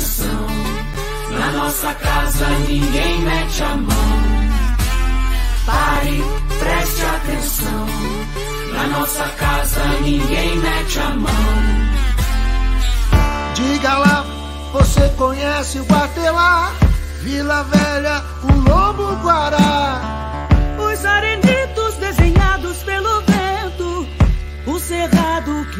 atenção. Na nossa casa ninguém mete a mão. Pare, preste atenção. Na nossa casa ninguém mete a mão. Diga lá, você conhece o Guatelá? Vila Velha, o Lobo Guará. Os arenitos desenhados pelo vento, o cerrado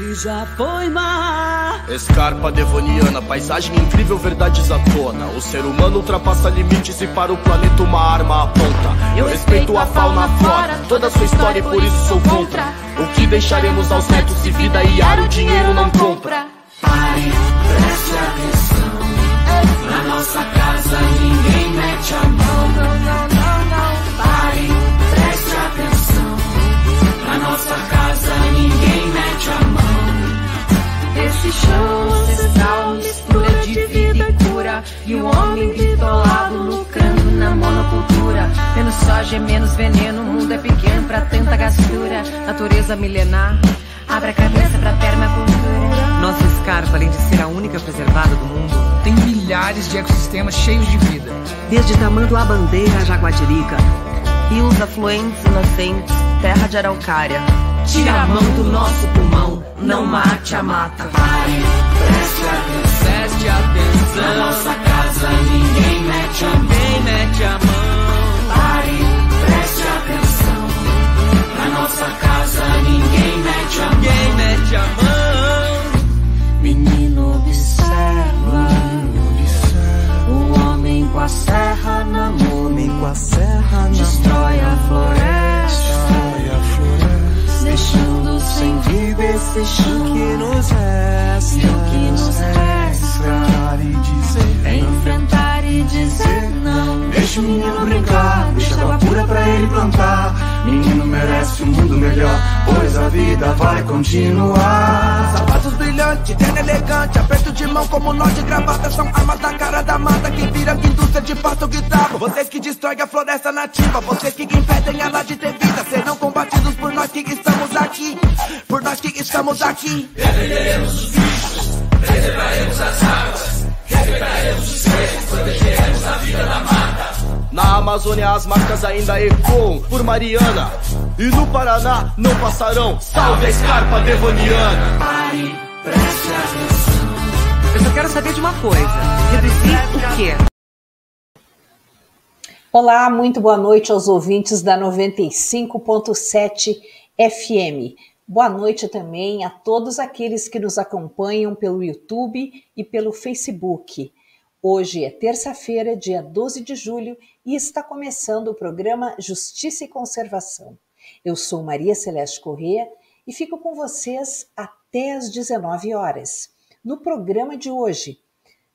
que já foi mar. Escarpa devoniana, paisagem incrível, verdades à tona. O ser humano ultrapassa limites e para o planeta uma arma aponta. Eu respeito a fauna, a flora, toda a sua história e por isso sou contra. O que deixaremos aos netos se vida e ar o dinheiro não compra? Pare, preste atenção. Na nossa casa ninguém mete a mão. Pare, preste atenção. Na nossa casa ninguém a mão. Esse chão ancestral, mistura de vida e cura. E o homem bitolado lucrando na monocultura. Menos soja, menos veneno, o mundo é pequeno pra tanta gastura. Natureza milenar, abre a cabeça pra permacultura. Nossa escarpa, além de ser a única preservada do mundo, tem milhares de ecossistemas cheios de vida. Desde Tamanduá Bandeira a Jaguatirica, rios afluentes e nascentes, terra de araucária. Tira a mão do nosso pulmão, não mate a mata. Pare, preste atenção. Preste atenção. Na nossa casa ninguém mete a mão. Ninguém mete a mão. Pare, preste atenção. Na nossa casa ninguém mete a mão. Ninguém mete a mão. Menino observa, o homem com a serra na mão, com a serra na destrói vida esse chão que nos resta, o que nos resta enfrentar e dizer é enfrentar e dizer não. Deixa o menino brincar, deixa água pura pra ele plantar. Menino merece um mundo melhor, pois a vida vai continuar. Sapatos brilhantes, terno elegante, aperto de mão como nó de gravata. São armas da cara da mata que vira indústria de pasto guitarra. Vocês que destroem a floresta nativa, vocês que impedem ela de ter vida, serão combatidos por nós que estamos aqui. Por nós que estamos aqui. Defenderemos os bichos, preservaremos as águas, respeitaremos os seres, protegeremos a vida da mata. Na Amazônia as marcas ainda ecoam por Mariana. E no Paraná não passarão. Salve a escarpa devoniana! Pare, preste atenção. Eu só quero saber de uma coisa: reduzir o quê? Olá, muito boa noite aos ouvintes da 95.7 FM. Boa noite também a todos aqueles que nos acompanham pelo YouTube e pelo Facebook. Hoje é terça-feira, dia 12 de julho, e está começando o programa Justiça e Conservação. Eu sou Maria Celeste Corrêa e fico com vocês até às 19 horas. No programa de hoje,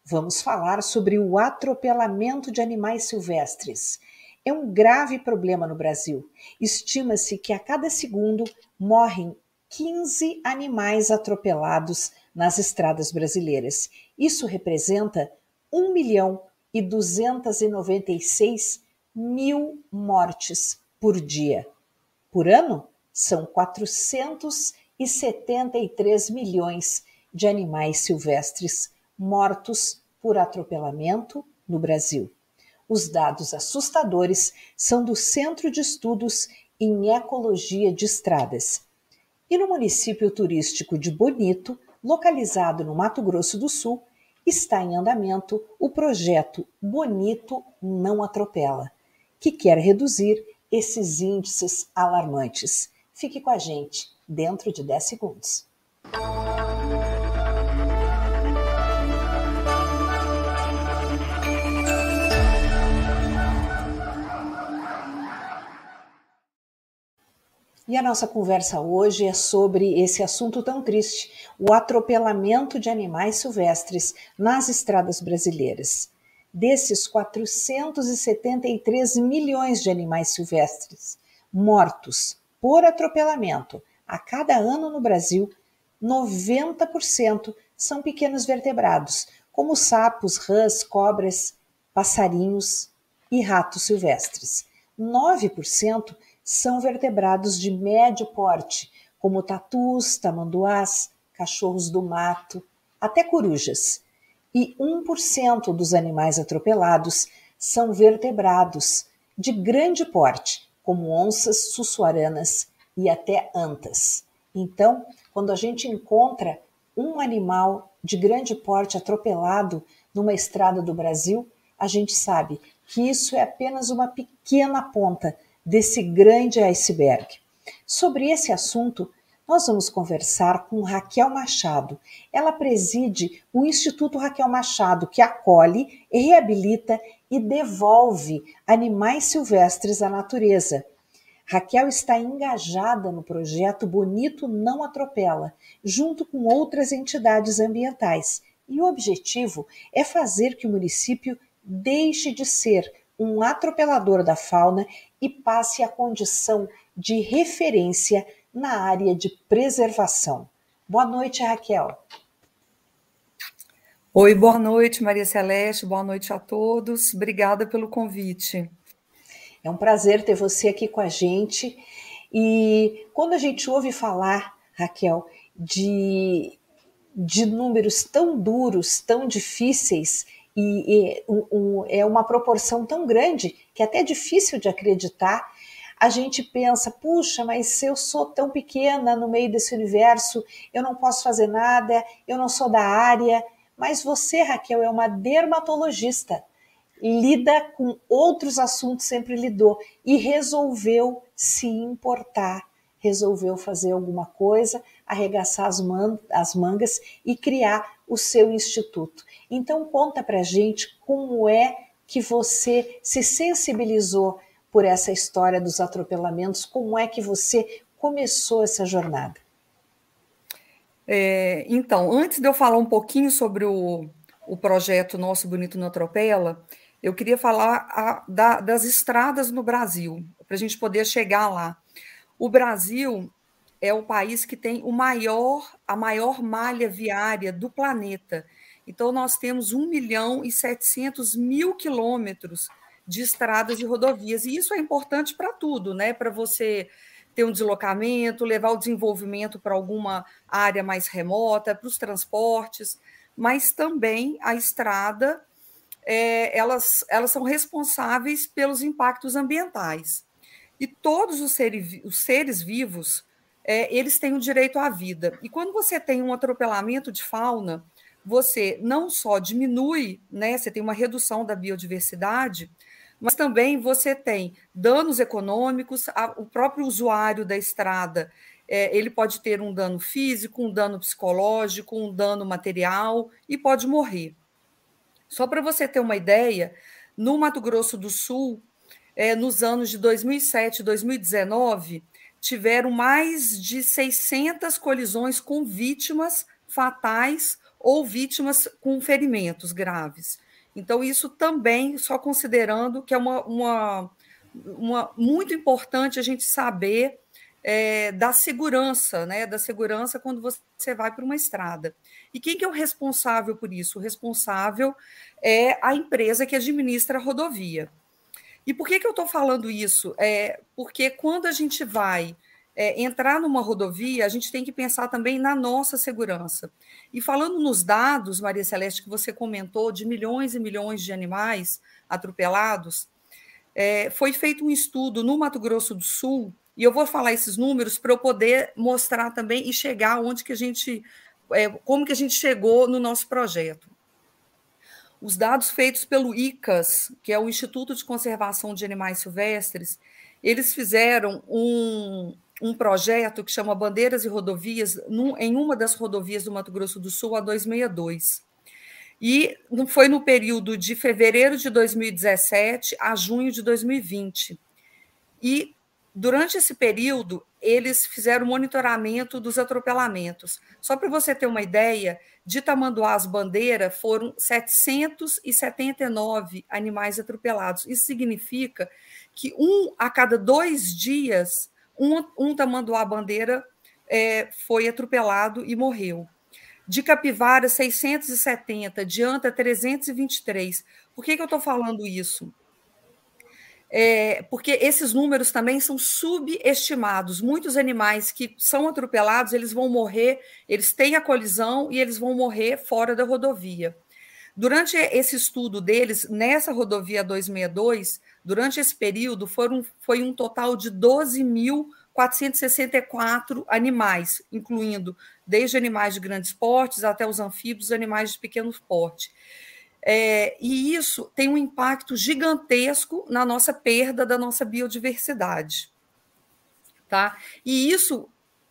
vamos falar sobre o atropelamento de animais silvestres. É um grave problema no Brasil. Estima-se que a cada segundo morrem 15 animais atropelados nas estradas brasileiras. Isso representa 1 milhão e 296 mil mortes por dia. Por ano, são 473 milhões de animais silvestres mortos por atropelamento no Brasil. Os dados assustadores são do Centro de Estudos em Ecologia de Estradas. E no município turístico de Bonito, localizado no Mato Grosso do Sul, está em andamento o projeto Bonito Não Atropela, que quer reduzir esses índices alarmantes. Fique com a gente dentro de 10 segundos. E a nossa conversa hoje é sobre esse assunto tão triste, o atropelamento de animais silvestres nas estradas brasileiras. Desses 473 milhões de animais silvestres mortos por atropelamento a cada ano no Brasil, 90% são pequenos vertebrados, como sapos, rãs, cobras, passarinhos e ratos silvestres. 9% são vertebrados de médio porte, como tatus, tamanduás, cachorros do mato, até corujas. e 1% dos animais atropelados são vertebrados de grande porte, como onças, sussuaranas e até antas. Então, quando a gente encontra um animal de grande porte atropelado numa estrada do Brasil, a gente sabe que isso é apenas uma pequena ponta desse grande iceberg. Sobre esse assunto, nós vamos conversar com Raquel Machado. Ela preside o Instituto Raquel Machado, que acolhe, reabilita e devolve animais silvestres à natureza. Raquel está engajada no projeto Bonito Não Atropela, junto com outras entidades ambientais. E o objetivo é fazer que o município deixe de ser um atropelador da fauna e passe a condição de referência na área de preservação. Boa noite, Raquel. Oi, boa noite, Maria Celeste, boa noite a todos. Obrigada pelo convite. É um prazer ter você aqui com a gente. E quando a gente ouve falar, Raquel, de, de números tão duros, tão difíceis, e, e um, um, é uma proporção tão grande que é até difícil de acreditar, a gente pensa, puxa, mas se eu sou tão pequena no meio desse universo, eu não posso fazer nada, eu não sou da área. Mas você, Raquel, é uma dermatologista lida com outros assuntos, sempre lidou, e resolveu se importar, resolveu fazer alguma coisa, arregaçar as, man as mangas e criar o seu instituto. Então conta pra gente como é que você se sensibilizou por essa história dos atropelamentos, como é que você começou essa jornada? É, então, antes de eu falar um pouquinho sobre o, o projeto Nosso Bonito no Atropela, eu queria falar a, da, das estradas no Brasil, para a gente poder chegar lá. O Brasil é o país que tem o maior, a maior malha viária do planeta. Então, nós temos 1 milhão e 700 mil quilômetros de estradas e rodovias. E isso é importante para tudo, né? Para você ter um deslocamento, levar o desenvolvimento para alguma área mais remota, para os transportes, mas também a estrada é, elas, elas são responsáveis pelos impactos ambientais. E todos os os seres vivos, é, eles têm o direito à vida. E quando você tem um atropelamento de fauna, você não só diminui, né, você tem uma redução da biodiversidade, mas também você tem danos econômicos, a, o próprio usuário da estrada é, ele pode ter um dano físico, um dano psicológico, um dano material e pode morrer. Só para você ter uma ideia, no Mato Grosso do Sul, é, nos anos de 2007 e 2019, tiveram mais de 600 colisões com vítimas fatais ou vítimas com ferimentos graves. Então, isso também, só considerando que é uma, uma, uma muito importante a gente saber é, da segurança, né? Da segurança quando você vai para uma estrada. E quem que é o responsável por isso? O responsável é a empresa que administra a rodovia. E por que, que eu estou falando isso? É porque quando a gente vai é, entrar numa rodovia, a gente tem que pensar também na nossa segurança. E falando nos dados, Maria Celeste, que você comentou, de milhões e milhões de animais atropelados, é, foi feito um estudo no Mato Grosso do Sul e eu vou falar esses números para eu poder mostrar também e chegar onde que a gente, é, como que a gente chegou no nosso projeto. Os dados feitos pelo ICAS, que é o Instituto de Conservação de Animais Silvestres, eles fizeram um, um projeto que chama Bandeiras e Rodovias, num, em uma das rodovias do Mato Grosso do Sul, a 262. E foi no período de fevereiro de 2017 a junho de 2020. E Durante esse período, eles fizeram monitoramento dos atropelamentos. Só para você ter uma ideia, de Tamanduás Bandeira foram 779 animais atropelados. Isso significa que um a cada dois dias, um, um Tamanduá Bandeira é, foi atropelado e morreu. De Capivara, 670, de Anta, 323. Por que, que eu estou falando isso? É, porque esses números também são subestimados. Muitos animais que são atropelados, eles vão morrer, eles têm a colisão e eles vão morrer fora da rodovia. Durante esse estudo deles, nessa rodovia 262, durante esse período, foram, foi um total de 12.464 animais, incluindo desde animais de grandes portes até os anfíbios, animais de pequeno porte. É, e isso tem um impacto gigantesco na nossa perda da nossa biodiversidade. Tá? E isso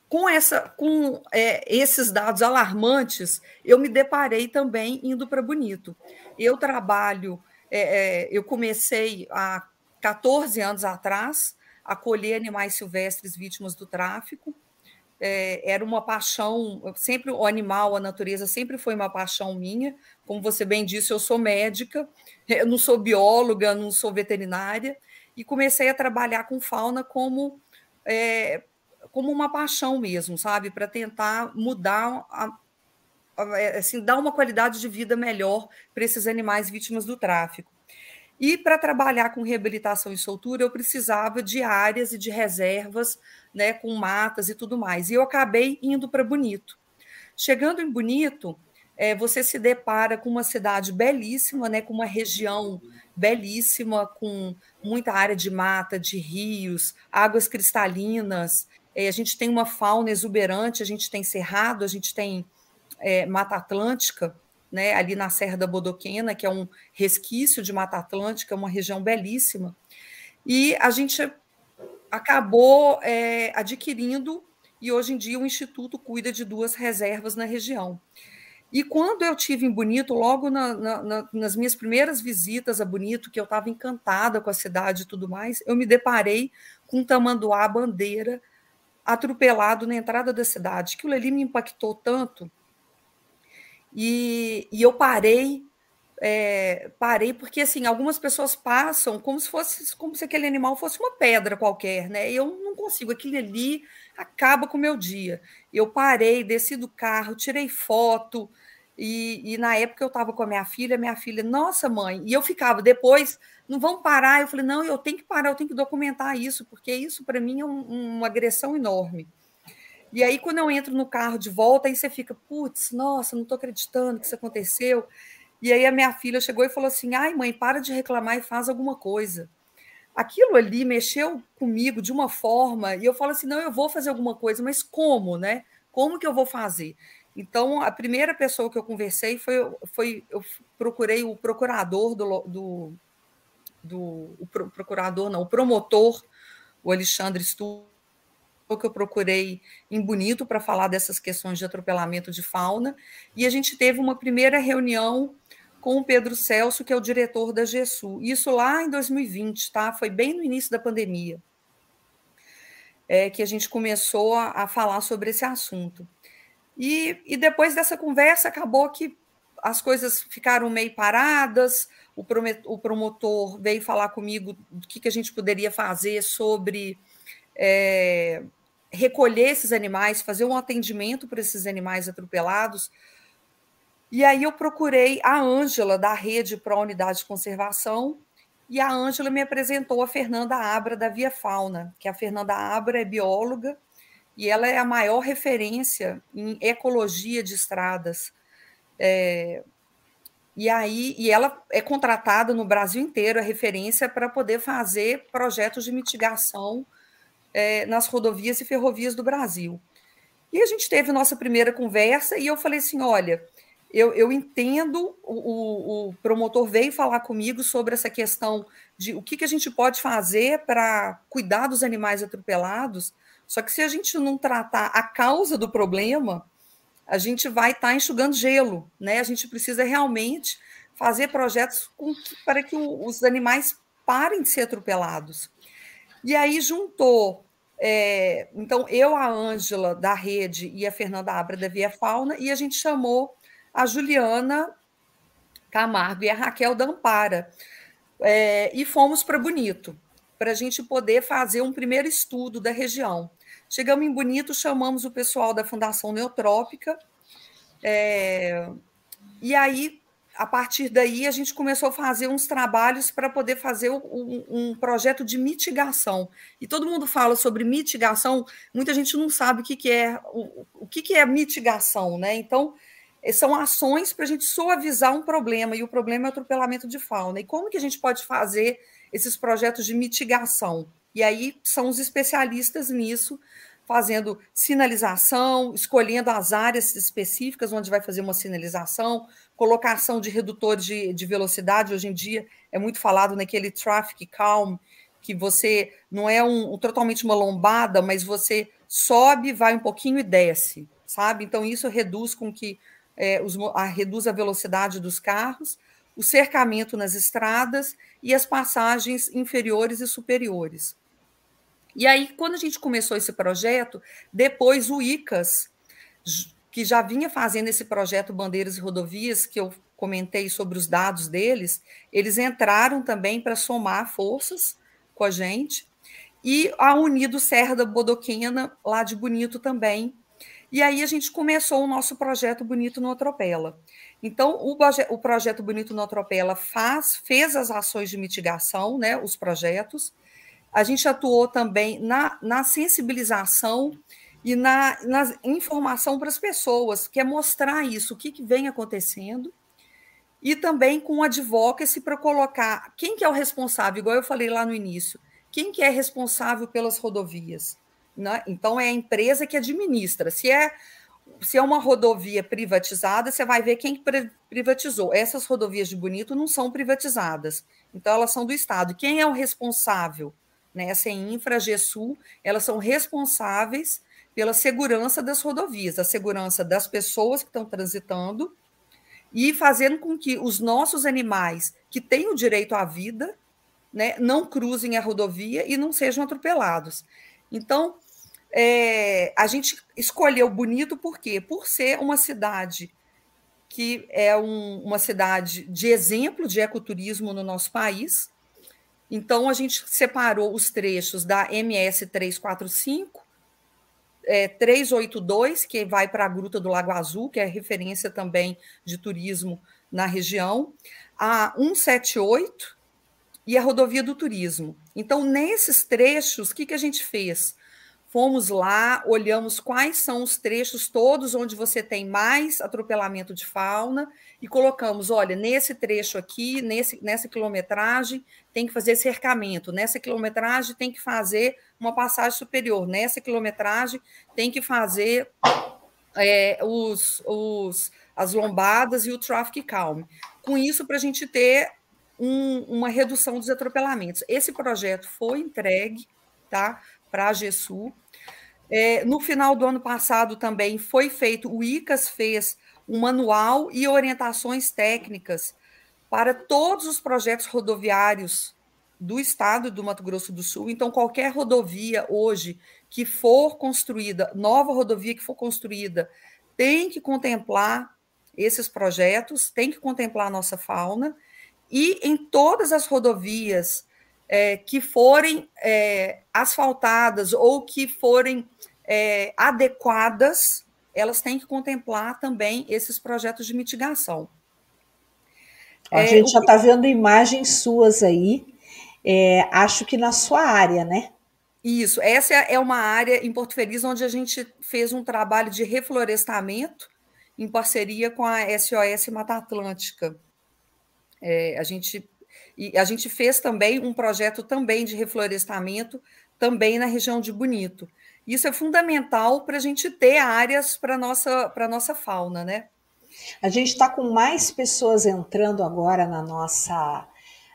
com, essa, com é, esses dados alarmantes, eu me deparei também indo para Bonito. Eu trabalho, é, é, eu comecei há 14 anos atrás a colher animais silvestres vítimas do tráfico. É, era uma paixão, sempre o animal, a natureza sempre foi uma paixão minha. Como você bem disse, eu sou médica, eu não sou bióloga, não sou veterinária, e comecei a trabalhar com fauna como é, como uma paixão mesmo, sabe? Para tentar mudar, a, a, assim, dar uma qualidade de vida melhor para esses animais vítimas do tráfico. E para trabalhar com reabilitação e soltura, eu precisava de áreas e de reservas, né, com matas e tudo mais. E eu acabei indo para Bonito. Chegando em Bonito, é, você se depara com uma cidade belíssima, né, com uma região belíssima, com muita área de mata, de rios, águas cristalinas, é, a gente tem uma fauna exuberante, a gente tem cerrado, a gente tem é, Mata Atlântica, né, ali na Serra da Bodoquena, que é um resquício de Mata Atlântica, uma região belíssima. E a gente acabou é, adquirindo, e hoje em dia o Instituto cuida de duas reservas na região. E quando eu tive em Bonito, logo na, na, nas minhas primeiras visitas a Bonito, que eu estava encantada com a cidade e tudo mais, eu me deparei com um tamanduá bandeira atropelado na entrada da cidade. Aquilo ali me impactou tanto. E, e eu parei, é, parei porque assim algumas pessoas passam como se fosse como se aquele animal fosse uma pedra qualquer, né? Eu não consigo. Aquilo ali acaba com o meu dia. Eu parei, desci do carro, tirei foto. E, e na época eu estava com a minha filha, minha filha, nossa mãe, e eu ficava depois não vão parar. Eu falei, não, eu tenho que parar, eu tenho que documentar isso, porque isso para mim é um, uma agressão enorme. E aí, quando eu entro no carro de volta, aí você fica, putz, nossa, não estou acreditando que isso aconteceu. E aí a minha filha chegou e falou assim: ai, mãe, para de reclamar e faz alguma coisa. Aquilo ali mexeu comigo de uma forma, e eu falo assim: não, eu vou fazer alguma coisa, mas como, né? Como que eu vou fazer? Então, a primeira pessoa que eu conversei foi, foi eu procurei o procurador do, do, do o procurador, não, o promotor, o Alexandre Stu, que eu procurei em Bonito para falar dessas questões de atropelamento de fauna, e a gente teve uma primeira reunião com o Pedro Celso, que é o diretor da GESU. Isso lá em 2020, tá? Foi bem no início da pandemia. É, que a gente começou a, a falar sobre esse assunto. E, e, depois dessa conversa, acabou que as coisas ficaram meio paradas, o, o promotor veio falar comigo do que, que a gente poderia fazer sobre é, recolher esses animais, fazer um atendimento para esses animais atropelados. E aí eu procurei a Ângela, da Rede para a Unidade de Conservação, e a Ângela me apresentou a Fernanda Abra, da Via Fauna, que a Fernanda Abra é bióloga e ela é a maior referência em ecologia de estradas. É, e aí, e ela é contratada no Brasil inteiro, é referência para poder fazer projetos de mitigação é, nas rodovias e ferrovias do Brasil. E a gente teve nossa primeira conversa e eu falei assim: olha, eu, eu entendo, o, o, promotor veio falar comigo sobre essa questão de o que, que a gente pode fazer para cuidar dos animais atropelados, só que se a gente não tratar a causa do problema, a gente vai estar tá enxugando gelo, né? A gente precisa realmente fazer projetos com, para que o, os animais parem de ser atropelados. E aí juntou, é, então eu, a Ângela da rede e a Fernanda Abra da Via Fauna, e a gente chamou a Juliana Camargo e a Raquel Dampara, é, e fomos para Bonito, para a gente poder fazer um primeiro estudo da região. Chegamos em Bonito, chamamos o pessoal da Fundação Neotrópica, é, e aí, a partir daí, a gente começou a fazer uns trabalhos para poder fazer um, um, projeto de mitigação. E todo mundo fala sobre mitigação, muita gente não sabe o que, que é o, o que, que é mitigação, né? Então, são ações para a gente suavizar um problema, e o problema é o atropelamento de fauna. E como que a gente pode fazer esses projetos de mitigação? E aí são os especialistas nisso, fazendo sinalização, escolhendo as áreas específicas onde vai fazer uma sinalização, colocação de redutores de, de velocidade. Hoje em dia é muito falado naquele traffic calm, que você não é um, um, totalmente uma lombada, mas você sobe, vai um pouquinho e desce, sabe? Então isso reduz com que é, os, a, reduz a velocidade dos carros, o cercamento nas estradas e as passagens inferiores e superiores. E aí, quando a gente começou esse projeto, depois o ICAS, que já vinha fazendo esse projeto Bandeiras e Rodovias, que eu comentei sobre os dados deles, eles entraram também para somar forças com a gente, e a Unido Serra da Bodoquena, lá de Bonito também. E aí a gente começou o nosso projeto Bonito no Atropela. Então, o, o projeto Bonito no Atropela faz, fez as ações de mitigação, né, os projetos, a gente atuou também na, na sensibilização e na, na informação para as pessoas, que é mostrar isso, o que, que vem acontecendo, e também com advocacy para colocar quem que é o responsável, igual eu falei lá no início, quem que é responsável pelas rodovias. Né? Então, é a empresa que administra. Se é, se é uma rodovia privatizada, você vai ver quem privatizou. Essas rodovias de Bonito não são privatizadas, então elas são do Estado. Quem é o responsável? né, a CEINFRA, a GESUL, elas são responsáveis pela segurança das rodovias, a segurança das pessoas que estão transitando e fazendo com que os nossos animais que têm o direito à vida né, não cruzem a rodovia e não sejam atropelados. Então, é, a gente escolheu Bonito por quê? Por ser uma cidade que é um, uma cidade de exemplo de ecoturismo no nosso país, então, a gente separou os trechos da MS 345, é, 382, que vai para a Gruta do Lago Azul, que é referência também de turismo na região, a 178 e a Rodovia do Turismo. Então, nesses trechos, o que, que a gente fez? Fomos lá, olhamos quais são os trechos todos onde você tem mais atropelamento de fauna e colocamos, olha, nesse trecho aqui, nesse, nessa quilometragem, tem que fazer cercamento, nessa quilometragem tem que fazer uma passagem superior, nessa quilometragem tem que fazer é, os, os, as lombadas e o traffic calm. Com isso, para a gente ter um, uma redução dos atropelamentos. Esse projeto foi entregue tá, para a GESU, é, no final do ano passado também foi feito, o ICAS fez um manual e orientações técnicas para todos os projetos rodoviários do estado do Mato Grosso do Sul. Então, qualquer rodovia hoje que for construída, nova rodovia que for construída, tem que contemplar esses projetos, tem que contemplar a nossa fauna, e em todas as rodovias é, que forem é, asfaltadas ou que forem é, adequadas, elas têm que contemplar também esses projetos de mitigação. A é, gente já está vendo imagens suas aí, é, acho que na sua área, né? Isso, essa é uma área em Porto Feliz onde a gente fez um trabalho de reflorestamento em parceria com a SOS Mata Atlântica. É, a gente e a gente fez também um projeto também de reflorestamento também na região de Bonito. Isso é fundamental para a gente ter áreas para a nossa, nossa fauna, né? A gente está com mais pessoas entrando agora na nossa,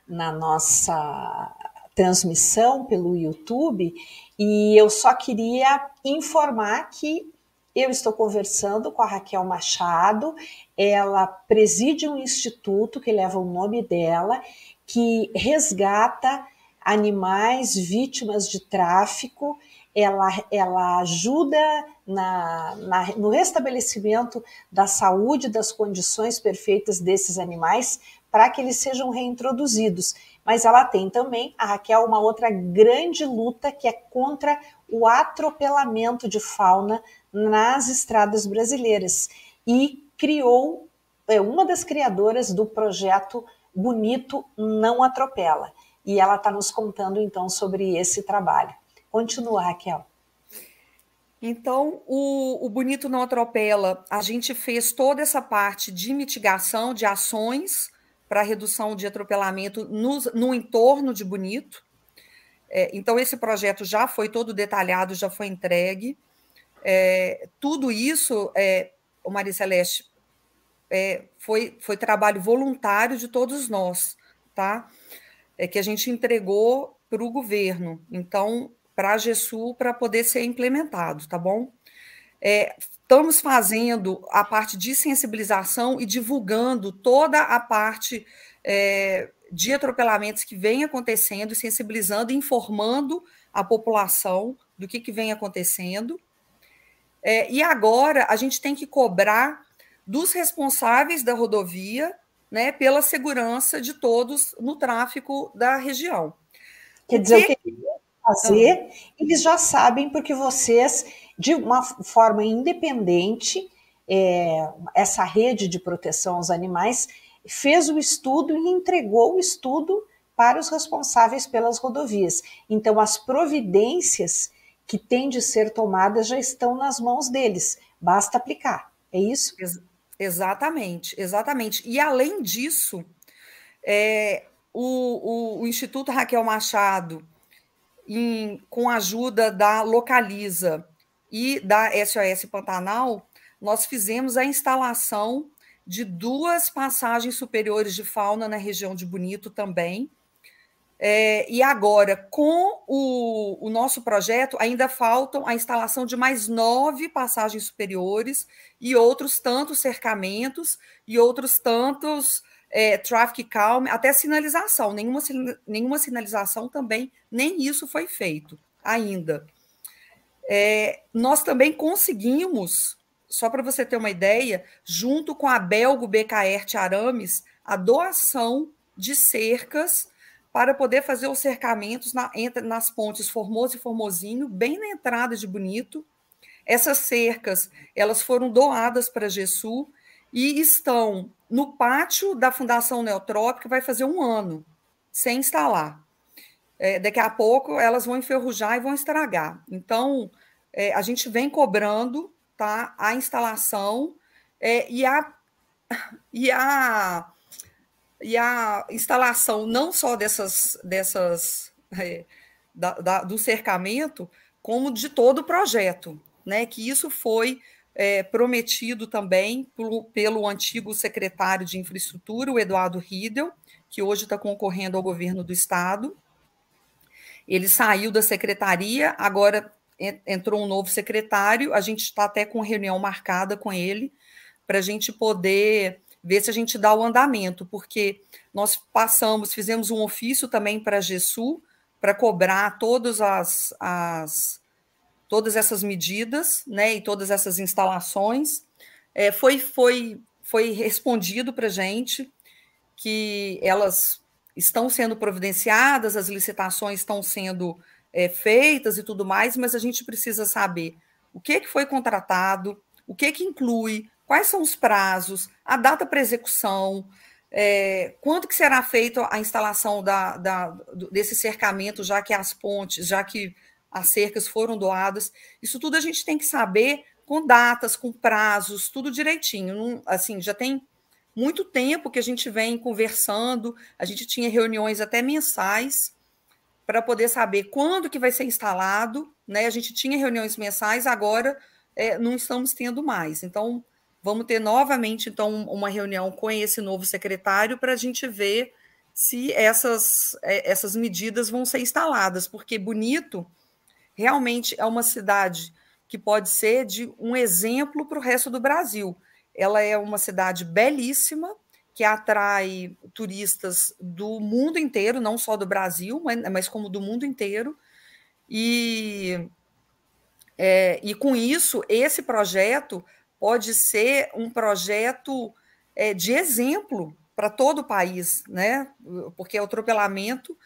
na nossa transmissão pelo YouTube e eu só queria informar que eu estou conversando com a Raquel Machado, ela preside um instituto que leva o nome dela que resgata animais vítimas de tráfico, ela, ela ajuda na, na, no restabelecimento da saúde, das condições perfeitas desses animais para que eles sejam reintroduzidos. Mas ela tem também, a Raquel, uma outra grande luta que é contra o atropelamento de fauna nas estradas brasileiras e criou, é uma das criadoras do projeto bonito não atropela. E ela está nos contando então sobre esse trabalho. Continua, Raquel. Então, o, o Bonito Não Atropela, a gente fez toda essa parte de mitigação, de ações para redução de atropelamento no, no entorno de Bonito. É, então, esse projeto já foi todo detalhado, já foi entregue. É, tudo isso, é, o Maria Celeste, é, foi, foi trabalho voluntário de todos nós, tá? É que a gente entregou para o governo. Então, para a GESUL para poder ser implementado, tá bom? É, estamos fazendo a parte de sensibilização e divulgando toda a parte é, de atropelamentos que vem acontecendo, sensibilizando, informando a população do que, que vem acontecendo. É, e agora a gente tem que cobrar dos responsáveis da rodovia né, pela segurança de todos no tráfego da região. Quer dizer, o que, que fazer, eles já sabem, porque vocês, de uma forma independente, é, essa rede de proteção aos animais fez o estudo e entregou o estudo para os responsáveis pelas rodovias. Então, as providências que têm de ser tomadas já estão nas mãos deles, basta aplicar. É isso? Ex exatamente, exatamente. E além disso, é, o, o, o Instituto Raquel Machado em, com a ajuda da Localiza e da SOS Pantanal, nós fizemos a instalação de duas passagens superiores de fauna na região de Bonito também. É, e agora, com o, o, nosso projeto, ainda faltam a instalação de mais nove passagens superiores e outros tantos cercamentos e outros tantos é, traffic calm, até sinalização. Nenhuma, nenhuma sinalização também, nem isso foi feito ainda. É, nós também conseguimos, só para você ter uma ideia, junto com a Belgo BKR Arames, a doação de cercas para poder fazer os cercamentos na, entre, nas pontes Formoso e Formosinho, bem na entrada de Bonito. Essas cercas, elas foram doadas para a GESU e estão no pátio da Fundação Neotrópica, vai fazer um ano sem instalar. É, daqui a pouco elas vão enferrujar e vão estragar. Então, é, a gente vem cobrando tá, a instalação é, e, a, e, a, e a instalação não só dessas, dessas é, da, da, do cercamento, como de todo o projeto, né? Que isso foi é, prometido também pelo, pelo antigo secretário de infraestrutura, o Eduardo Riedel, que hoje está concorrendo ao governo do estado. Ele saiu da secretaria, agora entrou um novo secretário. A gente está até com reunião marcada com ele para a gente poder ver se a gente dá o andamento, porque nós passamos, fizemos um ofício também para a GESU para cobrar todas as, as todas essas medidas né, e todas essas instalações. É, foi, foi, foi respondido para a gente que elas estão sendo providenciadas, as licitações estão sendo é, feitas e tudo mais, mas a gente precisa saber o que, que foi contratado, o que, que inclui, quais são os prazos, a data para execução, é, quando que será feita a instalação da, da, desse cercamento, já que as pontes, já que as cercas foram doadas. Isso tudo a gente tem que saber com datas, com prazos, tudo direitinho. Não, assim, já tem muito tempo que a gente vem conversando, a gente tinha reuniões até mensais para poder saber quando que vai ser instalado, né? A gente tinha reuniões mensais, agora é, não estamos tendo mais. Então, vamos ter novamente então uma reunião com esse novo secretário para a gente ver se essas, é, essas medidas vão ser instaladas, porque bonito realmente é uma cidade que pode ser de um exemplo para o resto do Brasil. Ela é uma cidade belíssima, que atrai turistas do mundo inteiro, não só do Brasil, mas, como do mundo inteiro. E, é, e com isso, esse projeto pode ser um projeto é, de exemplo para todo o país, né? Porque o atropelamento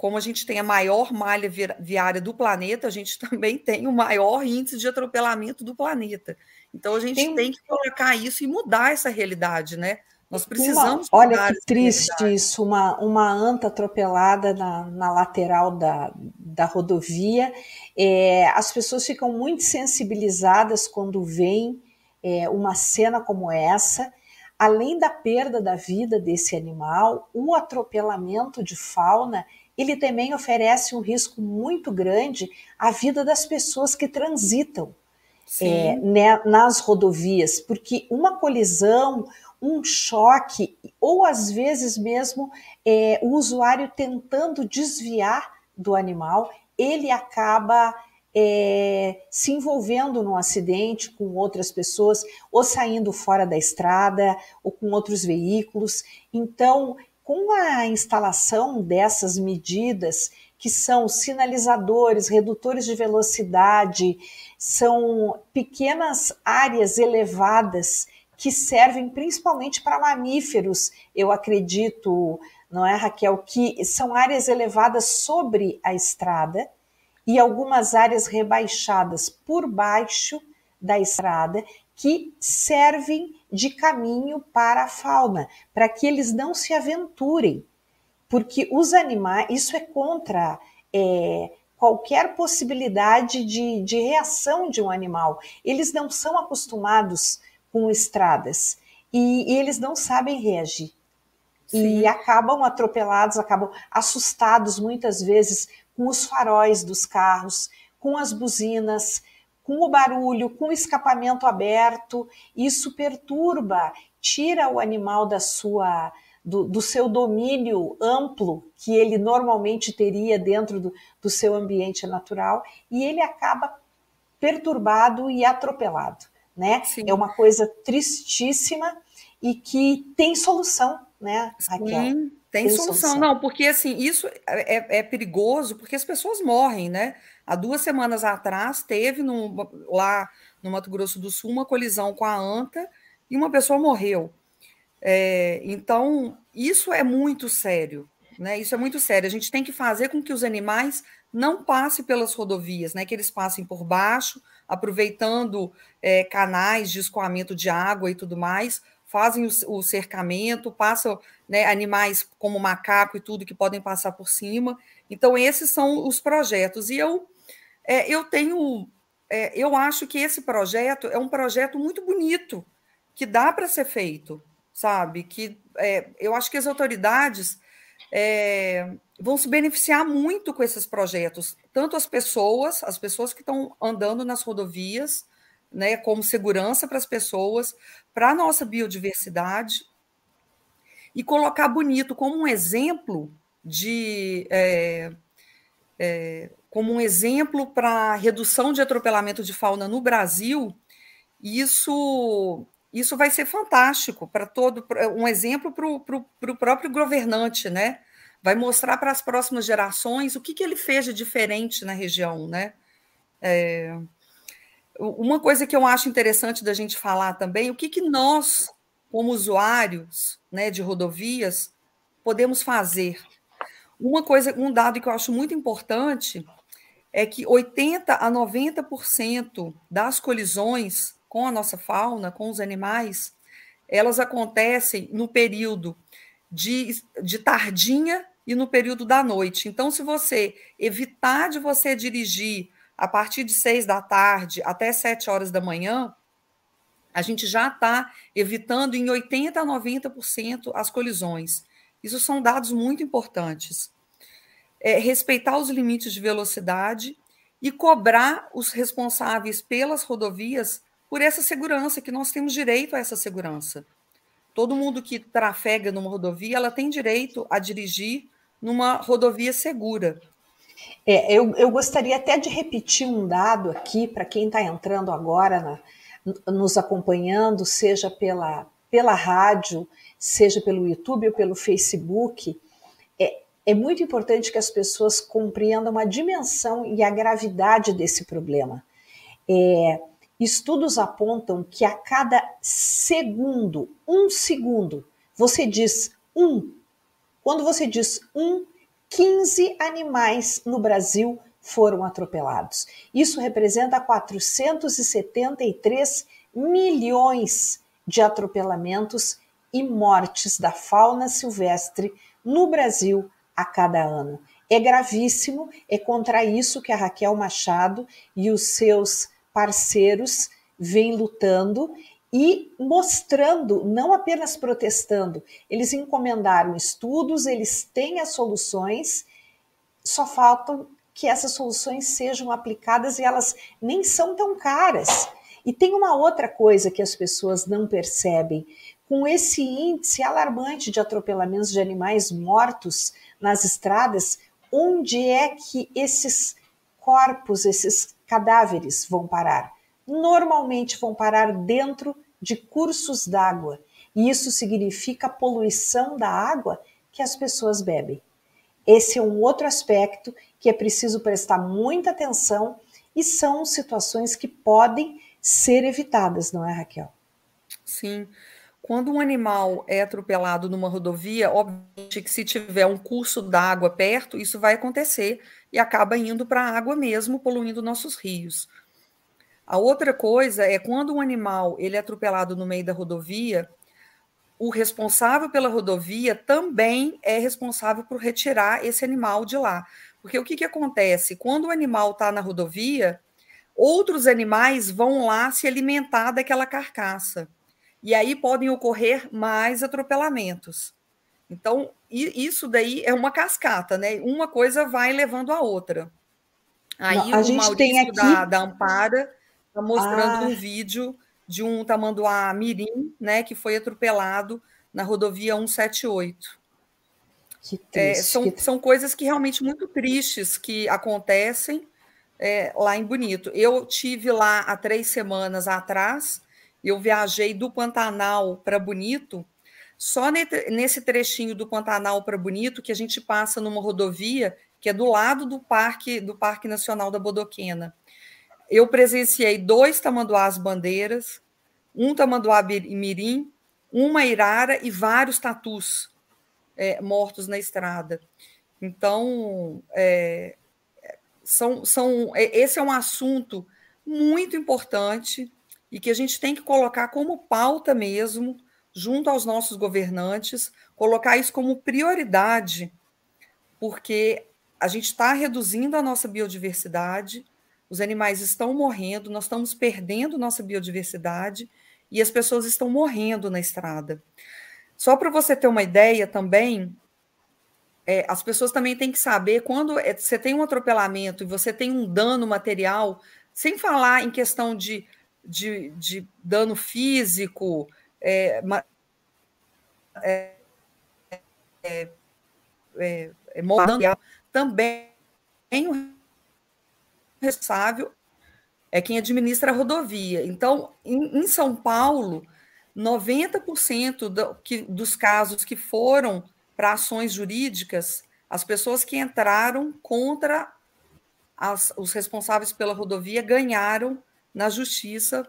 como a gente tem a maior malha viária do planeta, a gente também tem o maior índice de atropelamento do planeta. Então a gente tem, tem que colocar isso e mudar essa realidade, né? Nós precisamos. Uma, olha que triste isso, uma, uma anta atropelada na, na lateral da, da rodovia. É, as pessoas ficam muito sensibilizadas quando veem é, uma cena como essa. Além da perda da vida desse animal, o atropelamento de fauna ele também oferece um risco muito grande à vida das pessoas que transitam é, né, nas rodovias, porque uma colisão, um choque, ou às vezes mesmo é, o usuário tentando desviar do animal, ele acaba é, se envolvendo num acidente com outras pessoas, ou saindo fora da estrada, ou com outros veículos. Então, com a instalação dessas medidas, que são sinalizadores, redutores de velocidade, são pequenas áreas elevadas que servem principalmente para mamíferos, eu acredito, não é, Raquel, que são áreas elevadas sobre a estrada e algumas áreas rebaixadas por baixo da estrada que servem de caminho para a fauna, para que eles não se aventurem, porque os animais, isso é contra é, qualquer possibilidade de, de reação de um animal. Eles não são acostumados com estradas e, e eles não sabem reagir. Sim. E acabam atropelados, acabam assustados muitas vezes com os faróis dos carros, com as buzinas, com o barulho, com o escapamento aberto, isso perturba, tira o animal da sua do, do, seu domínio amplo que ele normalmente teria dentro do, do seu ambiente natural e ele acaba perturbado e atropelado, né? Sim. É uma coisa tristíssima e que tem solução, né, Raquel? Sim, tem, tem solução. solução. Não, porque assim, isso é, é, perigoso porque as pessoas morrem, né? Há duas semanas atrás teve no, lá no Mato Grosso do Sul uma colisão com a anta e uma pessoa morreu. É, então, isso é muito sério, né? Isso é muito sério. A gente tem que fazer com que os animais não passem pelas rodovias, né? Que eles passem por baixo, aproveitando é, canais de escoamento de água e tudo mais, fazem o, o cercamento, passam né, animais como macaco e tudo que podem passar por cima. Então, esses são os projetos. E eu é, eu tenho, é, eu acho que esse projeto é um projeto muito bonito, que dá para ser feito, sabe? Que é, eu acho que as autoridades é, vão se beneficiar muito com esses projetos, tanto as pessoas, as pessoas que estão andando nas rodovias, né, como segurança para as pessoas, para a nossa biodiversidade, e colocar bonito como um exemplo de é, é, como um exemplo para redução de atropelamento de fauna no Brasil, isso isso vai ser fantástico para todo um exemplo para o próprio governante, né? Vai mostrar para as próximas gerações o que, que ele fez de diferente na região, né? É, uma coisa que eu acho interessante da gente falar também, o que, que nós, como usuários né, de rodovias, podemos fazer. Uma coisa, um dado que eu acho muito importante é que 80 a 90% das colisões com a nossa fauna, com os animais, elas acontecem no período de, de tardinha e no período da noite. Então, se você evitar de você dirigir a partir de seis da tarde até sete horas da manhã, a gente já está evitando em 80% a 90% as colisões. Isso são dados muito importantes é, respeitar os limites de velocidade e cobrar os responsáveis pelas rodovias por essa segurança, que nós temos direito a essa segurança. Todo mundo que trafega numa rodovia, ela tem direito a dirigir numa rodovia segura. É, eu, eu gostaria até de repetir um dado aqui para quem está entrando agora, na, nos acompanhando, seja pela, pela rádio, seja pelo YouTube ou pelo Facebook é muito importante que as pessoas compreendam a dimensão e a gravidade desse problema. É, estudos apontam que a cada segundo, um segundo, você diz um, quando você diz um, 15 animais no Brasil foram atropelados. Isso representa 473 milhões de atropelamentos e mortes da fauna silvestre no Brasil a cada ano. É gravíssimo, é contra isso que a Raquel Machado e os seus parceiros vêm lutando e mostrando, não apenas protestando, eles encomendaram estudos, eles têm as soluções, só faltam que essas soluções sejam aplicadas e elas nem são tão caras. E tem uma outra coisa que as pessoas não percebem. Com esse índice alarmante de atropelamentos de animais mortos nas estradas, onde é que esses corpos, esses cadáveres vão parar? Normalmente vão parar dentro de cursos d'água. E isso significa poluição da água que as pessoas bebem. Esse é um outro aspecto que é preciso prestar muita atenção e são situações que podem ser evitadas, não é, Raquel? Sim. Quando um animal é atropelado numa rodovia, obviamente que se tiver um curso d'água perto, isso vai acontecer e acaba indo para a água mesmo, poluindo nossos rios. A outra coisa é quando um animal ele é atropelado no meio da rodovia, o responsável pela rodovia também é responsável por retirar esse animal de lá. Porque o que, que acontece? Quando o animal está na rodovia, outros animais vão lá se alimentar daquela carcaça. E aí podem ocorrer mais atropelamentos. Então, isso daí é uma cascata, né? Uma coisa vai levando a outra. Aí Não, a o gente Maurício tem aqui... da, da Ampara está mostrando ah. um vídeo de um tamanduá mirim, né, que foi atropelado na rodovia 178. É, são, são coisas que realmente muito tristes que acontecem é, lá em Bonito. Eu tive lá há três semanas atrás, eu viajei do Pantanal para Bonito, só nesse trechinho do Pantanal para Bonito que a gente passa numa rodovia que é do lado do Parque do Parque Nacional da Bodoquena. Eu presenciei dois tamanduás bandeiras, um tamanduá mirim, uma irara e vários tatus é, mortos na estrada. Então, é, são, são, é, esse é um assunto muito importante e que a gente tem que colocar como pauta mesmo, junto aos nossos governantes, colocar isso como prioridade, porque a gente está reduzindo a nossa biodiversidade, os animais estão morrendo, nós estamos perdendo nossa biodiversidade e as pessoas estão morrendo na estrada. Só para você ter uma ideia também, é, as pessoas também têm que saber quando é, você tem um atropelamento e você tem um dano material, sem falar em questão de, de, de dano físico, é, é, é, é, é também o responsável é quem administra a rodovia. Então, em, em São Paulo, 90% do, que, dos casos que foram para ações jurídicas, as pessoas que entraram contra as, os responsáveis pela rodovia ganharam na justiça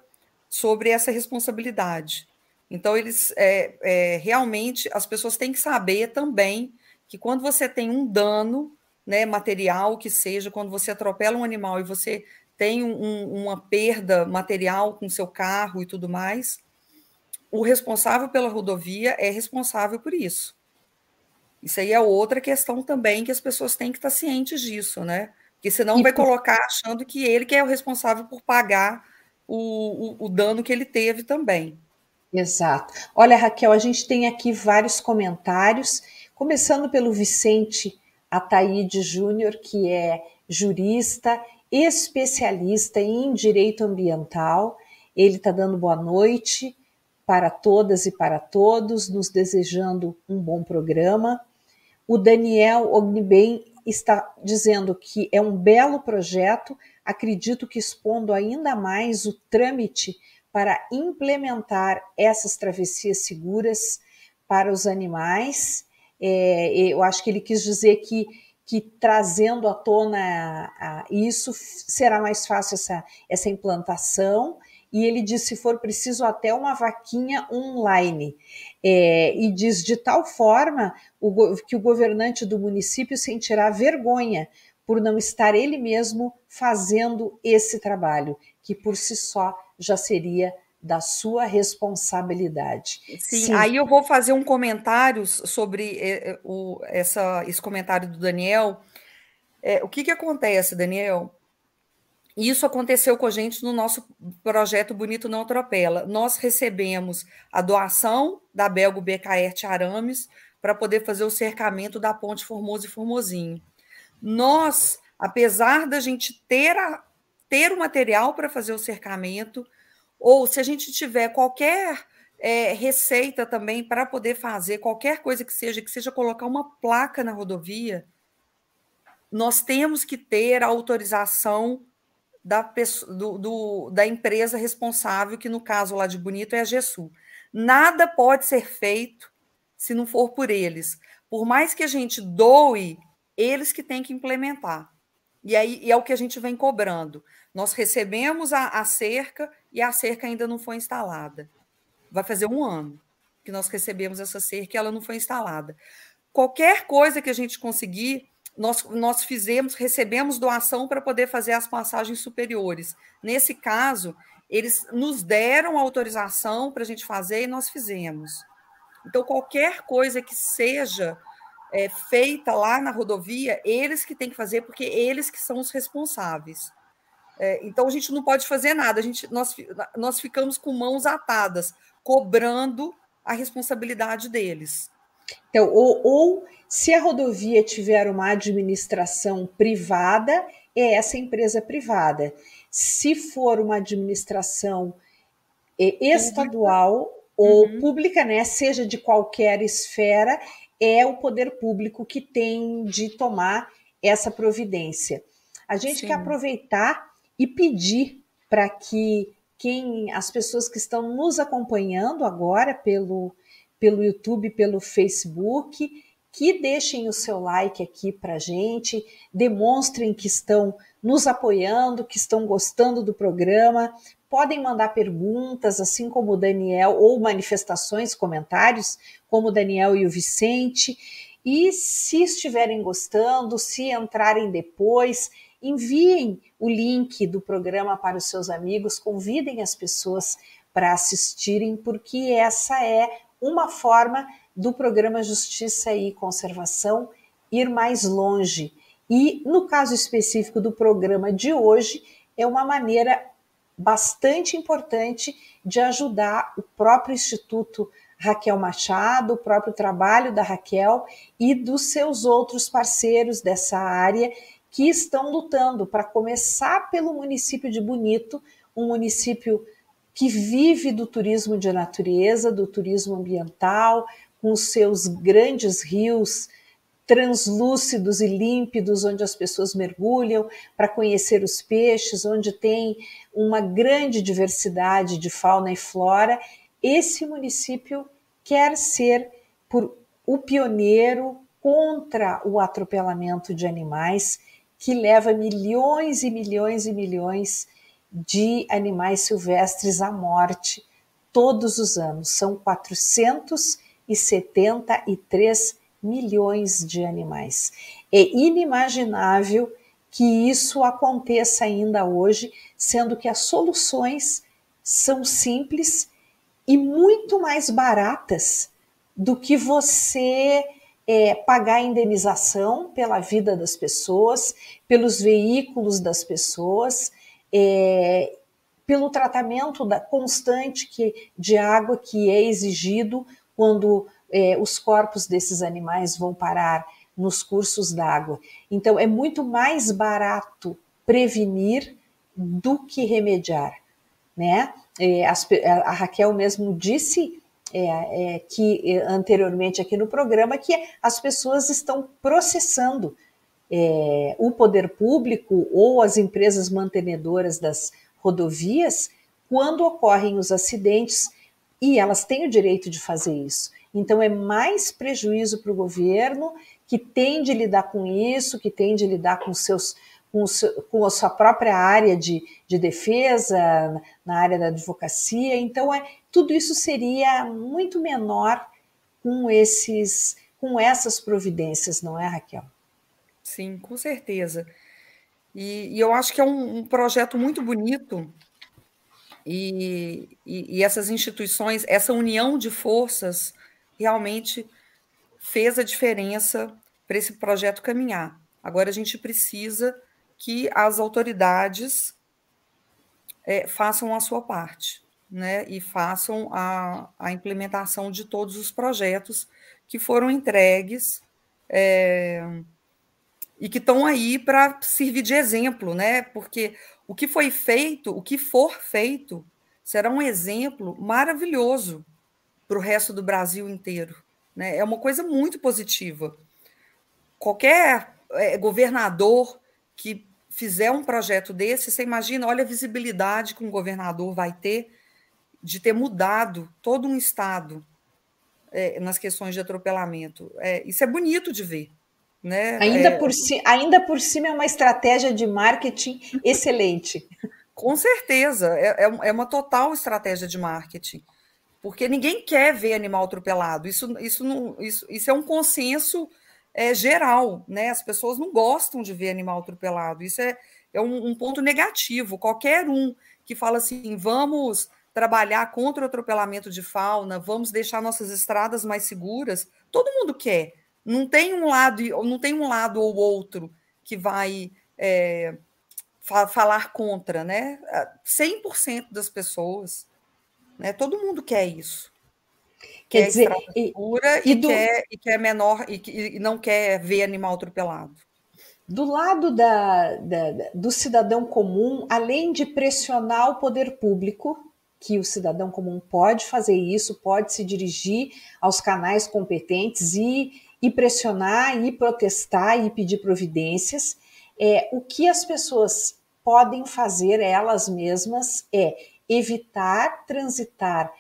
sobre essa responsabilidade. Então, eles é, é, realmente as pessoas têm que saber também que quando você tem um dano né, material que seja, quando você atropela um animal e você tem um, uma perda material com seu carro e tudo mais, o responsável pela rodovia é responsável por isso. Isso aí é outra questão também que as pessoas têm que estar cientes disso, né? Porque senão e vai por... colocar achando que ele que é o responsável por pagar o, o, o dano que ele teve também. Exato. Olha, Raquel, a gente tem aqui vários comentários, começando pelo Vicente Ataíde Júnior, que é jurista, especialista em direito ambiental. Ele está dando boa noite para todas e para todos, nos desejando um bom programa. O Daniel Ogniben está dizendo que é um belo projeto, acredito que expondo ainda mais o trâmite para implementar essas travessias seguras para os animais. É, eu acho que ele quis dizer que, que trazendo à tona a, isso será mais fácil essa, essa implantação e ele diz se for preciso até uma vaquinha online. É, e diz de tal forma o, que o governante do município sentirá vergonha por não estar ele mesmo fazendo esse trabalho, que por si só já seria da sua responsabilidade. Sim, Sim, aí eu vou fazer um comentário sobre é, o, essa, esse comentário do Daniel. É, o que, que acontece, Daniel? Isso aconteceu com a gente no nosso projeto Bonito Não Atropela. Nós recebemos a doação da Belgo BKR Arames para poder fazer o cercamento da ponte Formoso e Formosinho. Nós, apesar da gente ter, a, ter o material para fazer o cercamento, ou se a gente tiver qualquer é, receita também para poder fazer qualquer coisa que seja, que seja colocar uma placa na rodovia, nós temos que ter a autorização da, do, do, da empresa responsável, que no caso lá de Bonito é a GESU. Nada pode ser feito se não for por eles. Por mais que a gente doe, eles que têm que implementar. E aí e é o que a gente vem cobrando. Nós recebemos a, a cerca e a cerca ainda não foi instalada. Vai fazer um ano que nós recebemos essa cerca e ela não foi instalada. Qualquer coisa que a gente conseguir, nós, nós fizemos, recebemos doação para poder fazer as passagens superiores. Nesse caso, eles nos deram autorização para a gente fazer e nós fizemos. Então, qualquer coisa que seja é, feita lá na rodovia, eles que têm que fazer, porque eles que são os responsáveis. É, então a gente não pode fazer nada, a gente, nós, nós ficamos com mãos atadas, cobrando a responsabilidade deles. Então, ou, ou se a rodovia tiver uma administração privada, é essa empresa privada. Se for uma administração é, estadual pública. ou uhum. pública, né, seja de qualquer esfera, é o poder público que tem de tomar essa providência. A gente Sim. quer aproveitar e pedir para que quem as pessoas que estão nos acompanhando agora pelo pelo YouTube, pelo Facebook, que deixem o seu like aqui para gente, demonstrem que estão nos apoiando, que estão gostando do programa. Podem mandar perguntas, assim como o Daniel, ou manifestações, comentários, como o Daniel e o Vicente. E se estiverem gostando, se entrarem depois, enviem o link do programa para os seus amigos, convidem as pessoas para assistirem, porque essa é uma forma do programa Justiça e Conservação ir mais longe. E no caso específico do programa de hoje, é uma maneira bastante importante de ajudar o próprio Instituto Raquel Machado, o próprio trabalho da Raquel e dos seus outros parceiros dessa área que estão lutando para começar pelo município de Bonito, um município que vive do turismo de natureza, do turismo ambiental, com seus grandes rios translúcidos e límpidos, onde as pessoas mergulham para conhecer os peixes, onde tem uma grande diversidade de fauna e flora. Esse município quer ser por o pioneiro contra o atropelamento de animais que leva milhões e milhões e milhões de animais silvestres à morte todos os anos. São 473 milhões de animais. É inimaginável que isso aconteça ainda hoje, sendo que as soluções são simples e muito mais baratas do que você é, pagar a indenização pela vida das pessoas, pelos veículos das pessoas, é, pelo tratamento da, constante que, de água que é exigido quando é, os corpos desses animais vão parar nos cursos d'água. Então, é muito mais barato prevenir do que remediar. Né? É, a Raquel mesmo disse é, é, que é, anteriormente aqui no programa, que as pessoas estão processando é, o poder público ou as empresas mantenedoras das rodovias quando ocorrem os acidentes e elas têm o direito de fazer isso. Então é mais prejuízo para o governo que tem de lidar com isso, que tem de lidar com seus com, com a sua própria área de, de defesa, na área da advocacia. Então, é, tudo isso seria muito menor com esses com essas providências, não é, Raquel? Sim, com certeza. E, e eu acho que é um, um, projeto muito bonito, E, e, e essas instituições, essa união de forças realmente fez a diferença para esse projeto caminhar. Agora a gente precisa que as autoridades é, façam a sua parte, né? E façam a, a implementação de todos os projetos que foram entregues é, e que estão aí para servir de exemplo, né? Porque o que foi feito, o que for feito, será um exemplo maravilhoso para o resto do Brasil inteiro. Né? É uma coisa muito positiva. Qualquer é, governador que fizer um projeto desse, você imagina, olha a visibilidade que um governador vai ter de ter mudado todo um estado é, nas questões de atropelamento. É, isso é bonito de ver. Né? Ainda, é, por si, ainda por cima é uma estratégia de marketing excelente. Com certeza, é, é, é uma total estratégia de marketing porque ninguém quer ver animal atropelado. Isso, isso, não, isso, isso é um consenso é, geral, né? As pessoas não gostam de ver animal atropelado. Isso é, é um, um, ponto negativo. Qualquer um que fala assim, vamos trabalhar contra o atropelamento de fauna, vamos deixar nossas estradas mais seguras, todo mundo quer. Não tem um lado, não tem um lado ou outro que vai é, fa falar contra, né? 100% das pessoas né? Todo mundo quer isso. Quer, quer dizer, e, e, do... quer, e quer menor e, e, não quer ver animal atropelado. Do lado da, da, do cidadão comum, além de pressionar o poder público, que o cidadão comum pode fazer isso, pode se dirigir aos canais competentes e, e pressionar, e protestar e pedir providências. É, o que as pessoas podem fazer elas mesmas é evitar transitar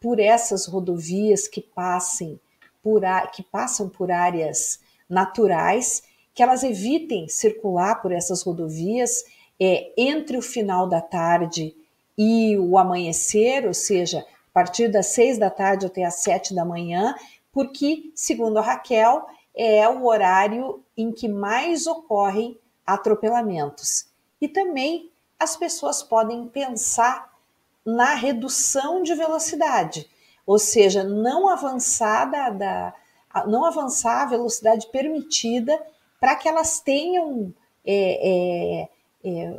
por essas rodovias que passem por que passam por áreas naturais, que elas evitem circular por essas rodovias é, entre o final da tarde e o amanhecer, ou seja, a partir das seis da tarde até as sete da manhã, porque, segundo a Raquel, é o horário em que mais ocorrem atropelamentos. E também as pessoas podem pensar na redução de velocidade, ou seja, não avançar, da, da não avançar a velocidade permitida para que elas tenham é, é, é,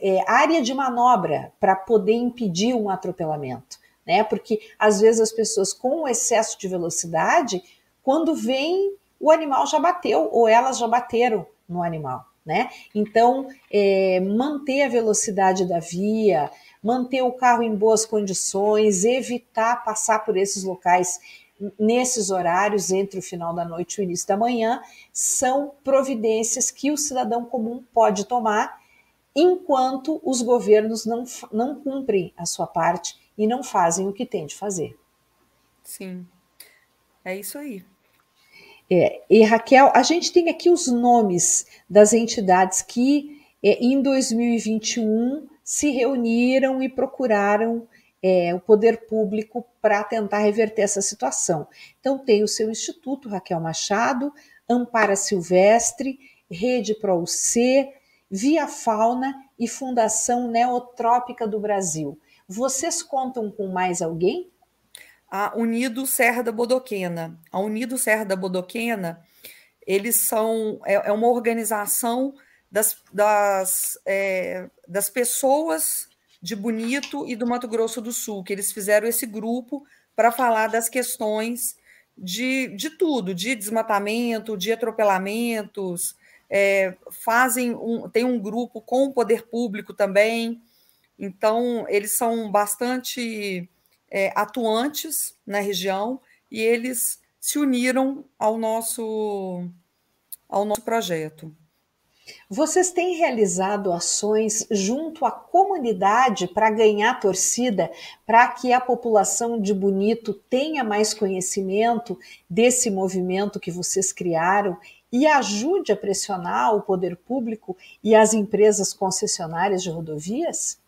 é área de manobra para poder impedir um atropelamento. Né? Porque às vezes as pessoas com excesso de velocidade, quando vem, o animal já bateu ou elas já bateram no animal. Né? Então, é, manter a velocidade da via, manter o carro em boas condições, evitar passar por esses locais nesses horários entre o final da noite e o início da manhã, são providências que o cidadão comum pode tomar enquanto os governos não, não cumprem a sua parte e não fazem o que tem de fazer. Sim, é isso aí. É, e Raquel, a gente tem aqui os nomes das entidades que é, em 2021 se reuniram e procuraram é, o poder público para tentar reverter essa situação. Então, tem o seu Instituto, Raquel Machado, Ampara Silvestre, Rede ProUC, Via Fauna e Fundação Neotrópica do Brasil. Vocês contam com mais alguém? A Unido Serra da Bodoquena. A Unido Serra da Bodoquena, eles são é, é uma organização das, das, é, das pessoas de Bonito e do Mato Grosso do Sul, que eles fizeram esse grupo para falar das questões de, de tudo, de desmatamento, de atropelamentos, é, fazem um, tem um grupo com o poder público também, então eles são bastante é, atuantes na região e eles se uniram ao nosso ao nosso projeto. Vocês têm realizado ações junto à comunidade para ganhar torcida, para que a população de Bonito tenha mais conhecimento desse movimento que vocês criaram e ajude a pressionar o poder público e as empresas concessionárias de rodovias?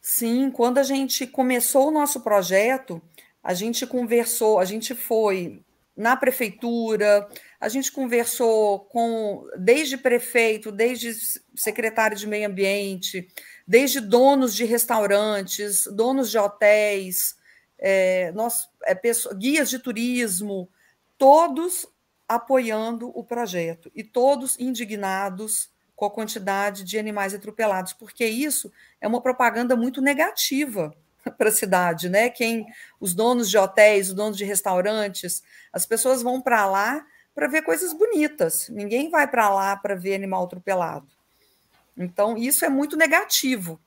Sim, quando a gente começou o nosso projeto, a gente conversou, a gente foi na prefeitura, a gente conversou com desde prefeito, desde secretário de meio ambiente, desde donos de restaurantes, donos de hotéis, é, nós, é, pessoas, guias de turismo, todos apoiando o projeto e todos indignados com a quantidade de animais atropelados, porque isso é uma propaganda muito negativa para a cidade, né? Quem os donos de hotéis, os donos de restaurantes, as pessoas vão para lá para ver coisas bonitas. Ninguém vai para lá para ver animal atropelado. Então isso é muito negativo.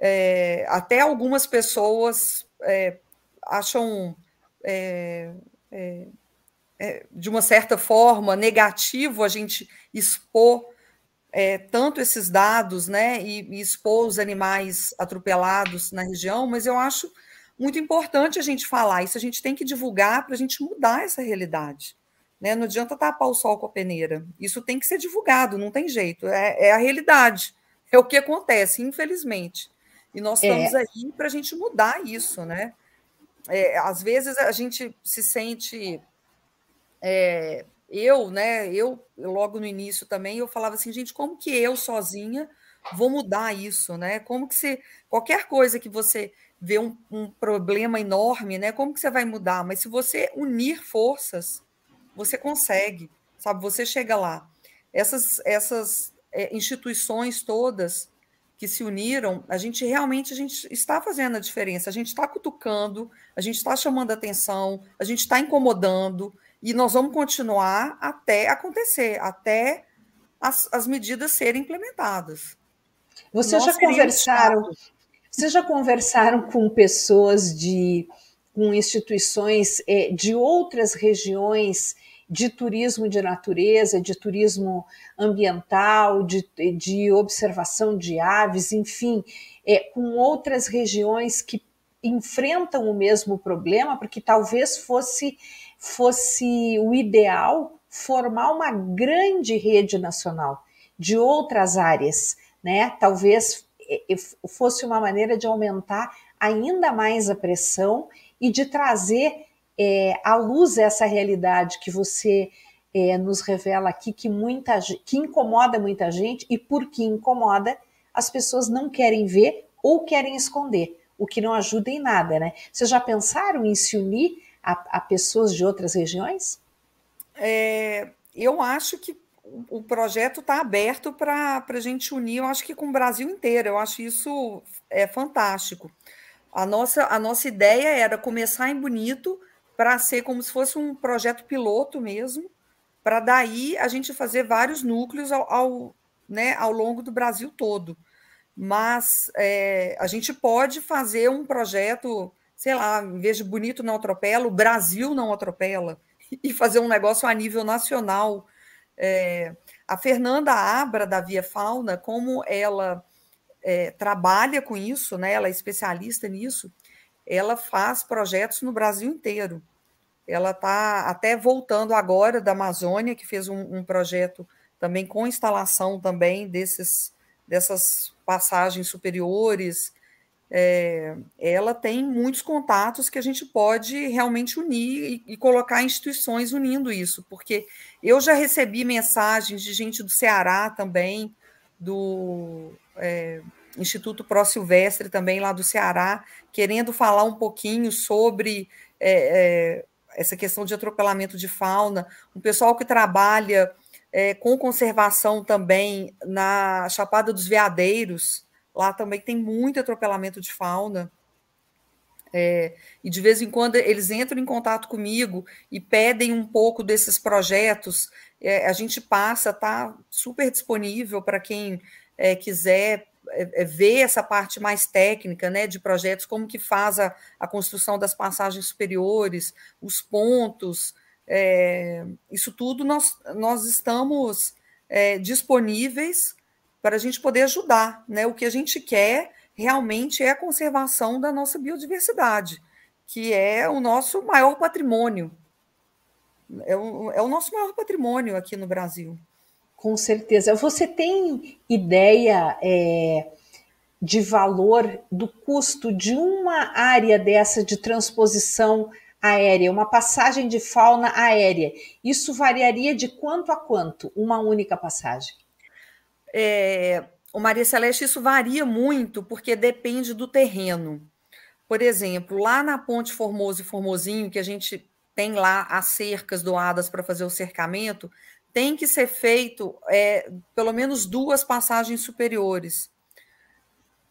É, até algumas pessoas é, acham é, é, é de uma certa forma negativo a gente expor é, tanto esses dados, né, e, e, expor os animais atropelados na região, mas eu acho muito importante a gente falar isso, a gente tem que divulgar para a gente mudar essa realidade. Né? Não adianta tapar o sol com a peneira. Isso tem que ser divulgado, não tem jeito. É, é a realidade. É o que acontece, infelizmente. E nós estamos é. aí para a gente mudar isso, né? É, às vezes a gente se sente é, eu, né, eu logo no início também, eu falava assim, gente, como que eu sozinha vou mudar isso, né? Como que se qualquer coisa que você vê um, um, problema enorme, né? Como que você vai mudar? Mas se você unir forças, você consegue, sabe? Você chega lá. Essas essas é, instituições todas que se uniram, a gente realmente a gente está fazendo a diferença. A gente está cutucando, a gente está chamando atenção, a gente está incomodando. E nós vamos continuar até acontecer, até as, as medidas serem implementadas. Vocês já conversaram? Vocês já conversaram com pessoas de com instituições é, de outras regiões de turismo de natureza, de turismo ambiental, de, de observação de aves, enfim, é, com outras regiões que enfrentam o mesmo problema, porque talvez fosse fosse o ideal formar uma grande rede nacional de outras áreas, né? Talvez fosse uma maneira de aumentar ainda mais a pressão e de trazer é, à luz essa realidade que você é, nos revela aqui, que, muita, que incomoda muita gente e por que incomoda, as pessoas não querem ver ou querem esconder, o que não ajuda em nada, né? Vocês já pensaram em se unir a, a pessoas de outras regiões? É, eu acho que o projeto está aberto para a gente unir, eu acho que com o Brasil inteiro, eu acho isso é fantástico. A nossa, a nossa ideia era começar em Bonito para ser como se fosse um projeto piloto mesmo, para daí a gente fazer vários núcleos ao, ao, né, ao longo do Brasil todo. Mas é, a gente pode fazer um projeto sei lá, de bonito não atropela, o Brasil não atropela, e fazer um negócio a nível nacional. É, a Fernanda Abra, da Via Fauna, como ela é, trabalha com isso, né, ela é especialista nisso, ela faz projetos no Brasil inteiro. Ela está até voltando agora da Amazônia, que fez um, um projeto também com instalação também desses, dessas passagens superiores, é, ela tem muitos contatos que a gente pode realmente unir e, e, colocar instituições unindo isso, porque eu já recebi mensagens de gente do Ceará também, do é, Instituto Pro Silvestre também lá do Ceará, querendo falar um pouquinho sobre é, é essa questão de atropelamento de fauna, um pessoal que trabalha é, com conservação também na Chapada dos Veadeiros, Lá também tem muito atropelamento de fauna. É, e de vez em quando eles entram em contato comigo e pedem um pouco desses projetos. É, a gente passa, tá super disponível para quem é, quiser é, é, ver essa parte mais técnica né, de projetos, como que faz a, a construção das passagens superiores, os pontos. É, isso tudo nós, nós estamos disponíveis para a gente poder ajudar. Né? O que a gente quer realmente é a conservação da nossa biodiversidade, que é o nosso maior patrimônio. É o, é o nosso maior patrimônio aqui no Brasil. Com certeza. Você tem ideia é, de valor do custo de uma área dessa de transposição aérea, uma passagem de fauna aérea? Isso variaria de quanto a quanto uma única passagem? É, o Maria Celeste, isso varia muito, porque depende do terreno. Por exemplo, lá na Ponte Formoso e Formosinho, que a gente tem lá as cercas doadas para fazer o cercamento, tem que ser feito é, pelo menos duas passagens superiores.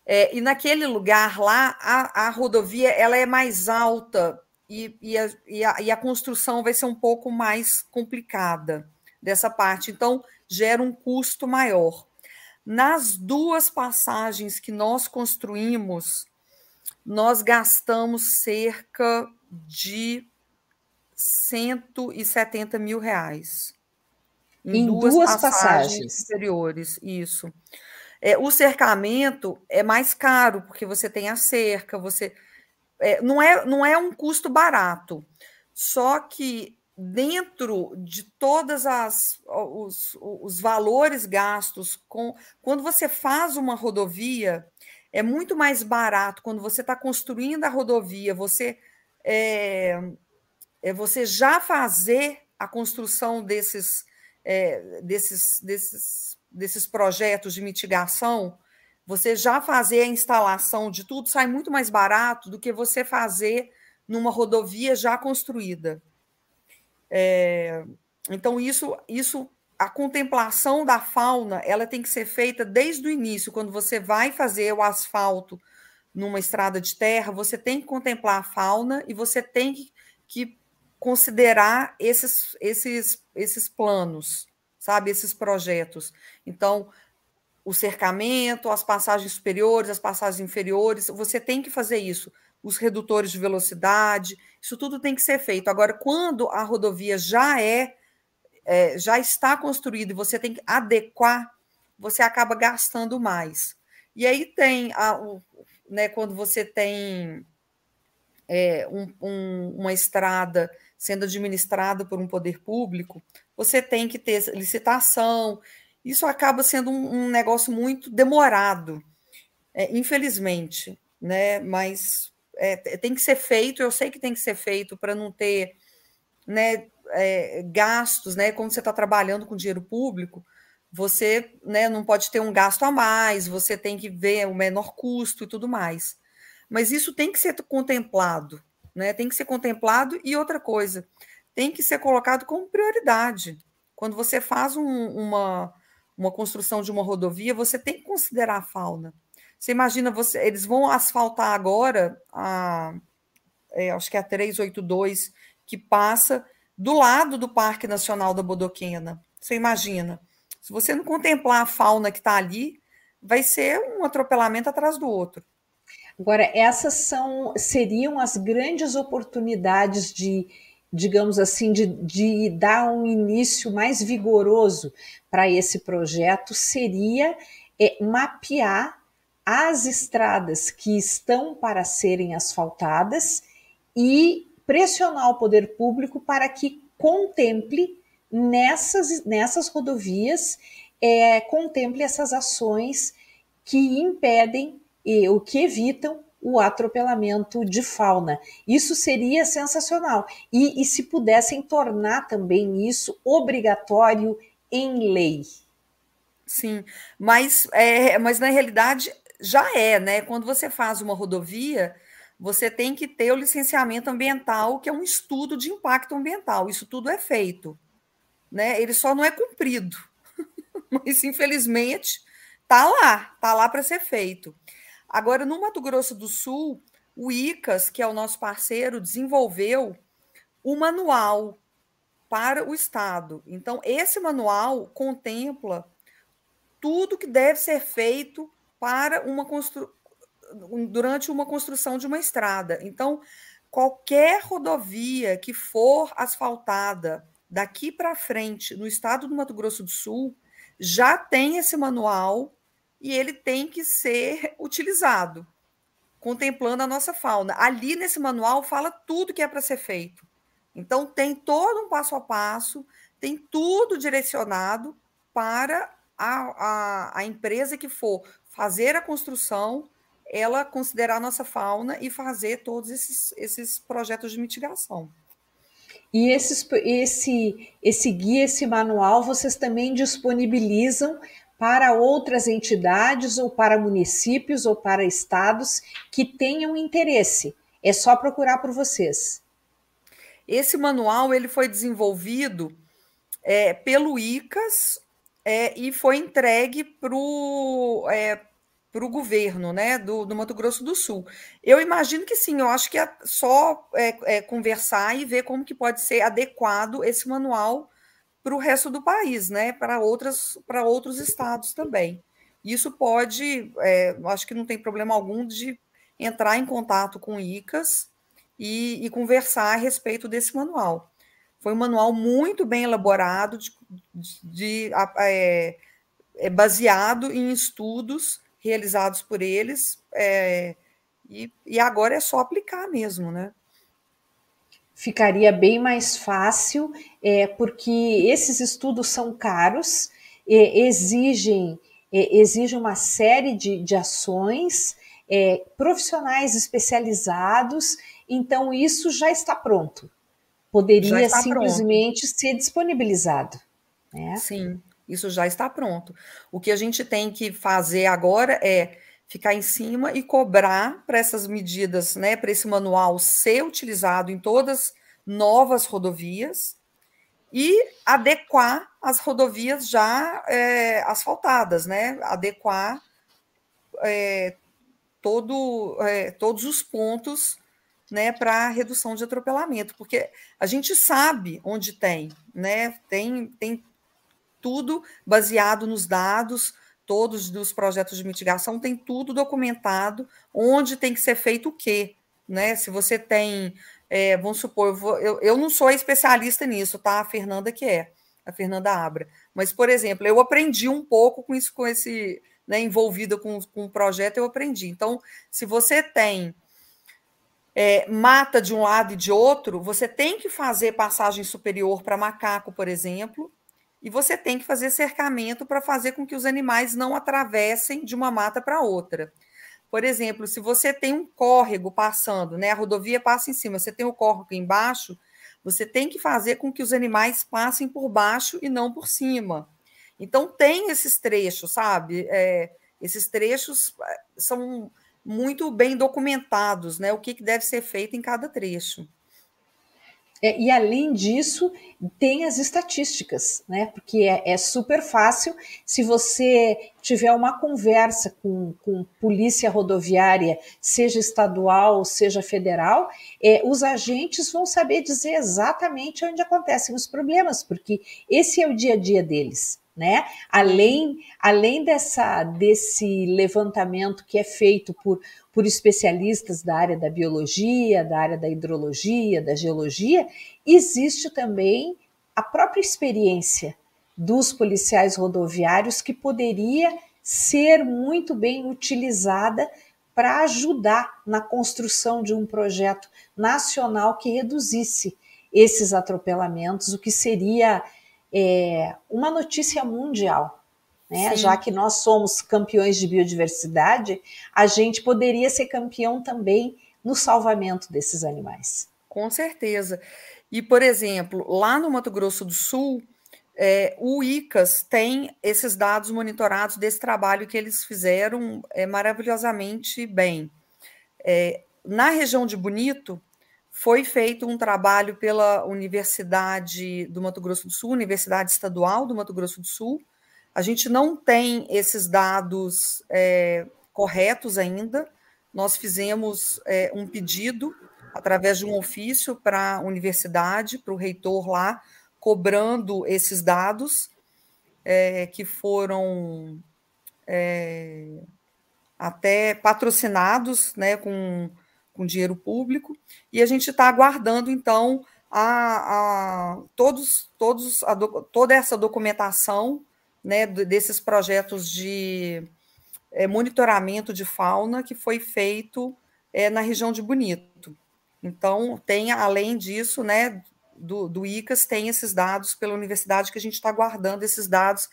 É, e naquele lugar lá, a, a, rodovia ela é mais alta e, e, a, e, a, e a construção vai ser um pouco mais complicada dessa parte. Então, gera um custo maior. Nas duas passagens que nós construímos, nós gastamos cerca de 170 mil reais. Em, em duas, duas passagens, passagens superiores, isso. É, o cercamento é mais caro, porque você tem a cerca, você. É, não, é, não é um custo barato. Só que dentro de todas as os, os valores gastos com quando você faz uma rodovia é muito mais barato. Quando você está construindo a rodovia você é, é, você já fazer a construção desses é, desses desses desses projetos de mitigação você já fazer a instalação de tudo sai muito mais barato do que você fazer numa rodovia já construída é, então, isso, isso, a contemplação da fauna, ela tem que ser feita desde o início, quando você vai fazer o asfalto numa estrada de terra, você tem que contemplar a fauna e você tem que, que considerar esses, esses, esses planos, sabe, esses projetos. Então, o cercamento, as passagens superiores, as passagens inferiores, você tem que fazer isso os redutores de velocidade, isso tudo tem que ser feito. Agora, quando a rodovia já é, é já está construída e você tem que adequar, você acaba gastando mais. E aí tem a, o, né, quando você tem é, um, um, uma estrada sendo administrada por um poder público, você tem que ter licitação. Isso acaba sendo um, um negócio muito demorado, é, infelizmente, né? Mas é, tem que ser feito, eu sei que tem que ser feito para não ter né, é, gastos, né? Quando você está trabalhando com dinheiro público, você né, não pode ter um gasto a mais, você tem que ver o menor custo e tudo mais. Mas isso tem que ser contemplado, né? Tem que ser contemplado e outra coisa, tem que ser colocado como prioridade. Quando você faz um, uma, uma construção de uma rodovia, você tem que considerar a fauna. Você imagina, você, eles vão asfaltar agora, a, é, acho que é a 382, que passa do lado do Parque Nacional da Bodoquena. Você imagina. Se você não contemplar a fauna que está ali, vai ser um atropelamento atrás do outro. Agora, essas são seriam as grandes oportunidades de, digamos assim, de, de dar um início mais vigoroso para esse projeto, seria é, mapear as estradas que estão para serem asfaltadas e pressionar o poder público para que contemple nessas, nessas rodovias, é, contemple essas ações que impedem e o que evitam o atropelamento de fauna. Isso seria sensacional. E, e se pudessem tornar também isso obrigatório em lei. Sim, mas, é, mas na realidade já é, né? Quando você faz uma rodovia, você tem que ter o licenciamento ambiental, que é um estudo de impacto ambiental. Isso tudo é feito, né? Ele só não é cumprido. Mas infelizmente tá lá, tá lá para ser feito. Agora no Mato Grosso do Sul, o ICAS, que é o nosso parceiro, desenvolveu o manual para o estado. Então esse manual contempla tudo que deve ser feito para uma constru... durante uma construção de uma estrada. Então, qualquer rodovia que for asfaltada daqui para frente no estado do Mato Grosso do Sul já tem esse manual e ele tem que ser utilizado, contemplando a nossa fauna. Ali nesse manual fala tudo que é para ser feito. Então tem todo um passo a passo, tem tudo direcionado para a, a, a empresa que for fazer a construção, ela considerar a nossa fauna e fazer todos esses, esses projetos de mitigação. E esses, esse, esse guia, esse manual, vocês também disponibilizam para outras entidades ou para municípios ou para estados que tenham interesse. É só procurar por vocês. Esse manual ele foi desenvolvido é, pelo ICAS é, e foi entregue para o é, governo né, do, do Mato Grosso do Sul. Eu imagino que sim, eu acho que é só é, é, conversar e ver como que pode ser adequado esse manual para o resto do país, né? Para para outros estados também. Isso pode, é, acho que não tem problema algum de entrar em contato com o ICAS e, e conversar a respeito desse manual. Foi um manual muito bem elaborado, de, de é, é baseado em estudos realizados por eles, é, e, e agora é só aplicar mesmo, né? ficaria bem mais fácil, é, porque esses estudos são caros, é, exigem, é, exigem uma série de, de ações, é, profissionais especializados, então isso já está pronto. Poderia está simplesmente pronto. ser disponibilizado. Né? Sim, isso já está pronto. O que a gente tem que fazer agora é ficar em cima e cobrar para essas medidas, né, para esse manual ser utilizado em todas novas rodovias e adequar as rodovias já é, asfaltadas, né, adequar é, todo, é, todos os pontos né, para redução de atropelamento, porque a gente sabe onde tem, né, tem, tem tudo baseado nos dados, todos dos projetos de mitigação, tem tudo documentado, onde tem que ser feito o quê. Né? Se você tem, é, vamos supor, eu, vou, eu, eu, não sou especialista nisso, tá? A Fernanda que é, a Fernanda Abra. Mas, por exemplo, eu aprendi um pouco com isso, com esse, né, envolvida com, com o projeto, eu aprendi. Então, se você tem é, mata de um lado e de outro, você tem que fazer passagem superior para macaco, por exemplo, e você tem que fazer cercamento para fazer com que os animais não atravessem de uma mata para outra. Por exemplo, se você tem um córrego passando, né, a rodovia passa em cima, você tem o córrego embaixo, você tem que fazer com que os animais passem por baixo e não por cima. Então, tem esses trechos, sabe? É, esses trechos é, são muito bem documentados, né? O que, que deve ser feito em cada trecho. É, e além disso, tem as estatísticas, né? Porque é, é, super fácil se você tiver uma conversa com, com polícia rodoviária, seja estadual, seja federal, é, os agentes vão saber dizer exatamente onde acontecem os problemas, porque esse é o dia a dia deles. Né? Além, além dessa, desse levantamento que é feito por por especialistas da área da biologia, da área da hidrologia, da geologia, existe também a própria experiência dos policiais rodoviários que poderia ser muito bem utilizada para ajudar na construção de um projeto nacional que reduzisse esses atropelamentos, o que seria é, uma notícia mundial né? Já que nós somos campeões de biodiversidade, a gente poderia ser campeão também no salvamento desses animais. Com certeza. E, por exemplo, lá no Mato Grosso do Sul, é, o ICAS tem esses dados monitorados desse trabalho que eles fizeram é, maravilhosamente bem. É, na região de Bonito, foi feito um trabalho pela Universidade do Mato Grosso do Sul, Universidade Estadual do Mato Grosso do Sul, a gente não tem esses dados é, corretos ainda. Nós fizemos é, um pedido através de um ofício para a universidade, para o reitor lá, cobrando esses dados é, que foram é, até patrocinados né, com, com dinheiro público, e a gente está aguardando, então, a, a todos, todos a, toda essa documentação né, desses projetos de é, monitoramento de fauna que foi feito é, na região de Bonito. Então, tem, além disso, né, do, do ICAS, tem esses dados pela universidade que a gente está guardando, esses dados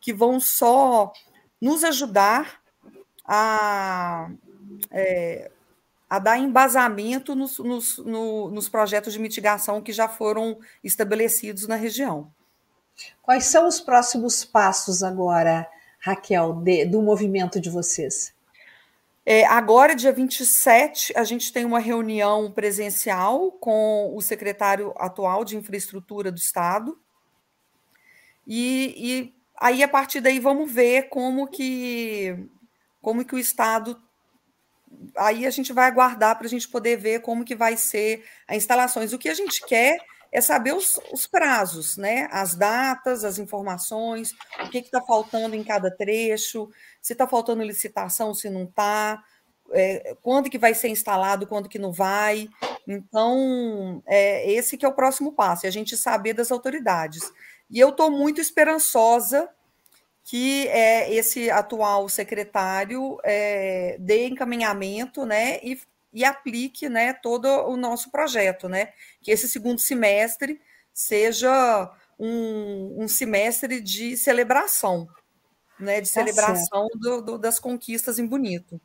que vão só nos ajudar a, é, a dar embasamento nos, nos, no, nos projetos de mitigação que já foram estabelecidos na região. Quais são os próximos passos agora, Raquel, de, do movimento de vocês? É, agora, dia 27, a gente tem uma reunião presencial com o secretário atual de infraestrutura do Estado. E, e aí, a partir daí, vamos ver como que, como que o Estado. Aí a gente vai aguardar para a gente poder ver como que vai ser as instalações. O que a gente quer é saber os, os prazos, né? As datas, as informações, o que está faltando em cada trecho, se está faltando licitação, se não está, é, quando que vai ser instalado, quando que não vai. Então, é, esse que é o próximo passo, é a gente saber das autoridades. E eu estou muito esperançosa que é, esse atual secretário é, dê encaminhamento né, e e aplique né, todo o nosso projeto, né? Que esse segundo semestre seja um, um semestre de celebração, né? De tá celebração do, do, das conquistas em Bonito.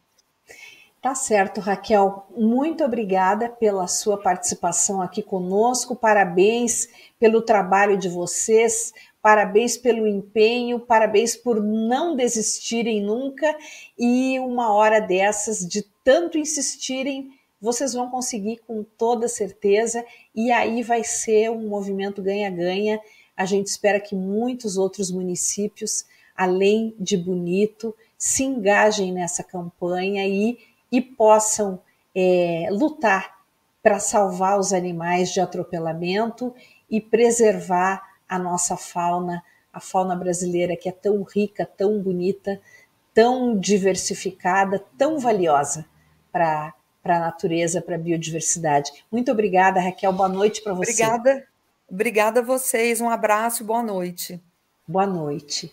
Tá certo, Raquel. Muito obrigada pela sua participação aqui conosco. Parabéns pelo trabalho de vocês. Parabéns pelo empenho, parabéns por não desistirem nunca e uma hora dessas de tanto insistirem, vocês vão conseguir com toda certeza e aí vai ser um movimento ganha-ganha. A gente espera que muitos outros municípios, além de Bonito, se engajem nessa campanha e, e possam é, lutar para salvar os animais de atropelamento e preservar a nossa fauna, a fauna brasileira que é tão rica, tão bonita, tão diversificada, tão valiosa para a natureza, para a biodiversidade. Muito obrigada, Raquel. Boa noite para você. Obrigada. Obrigada a vocês. Um abraço, boa noite. Boa noite.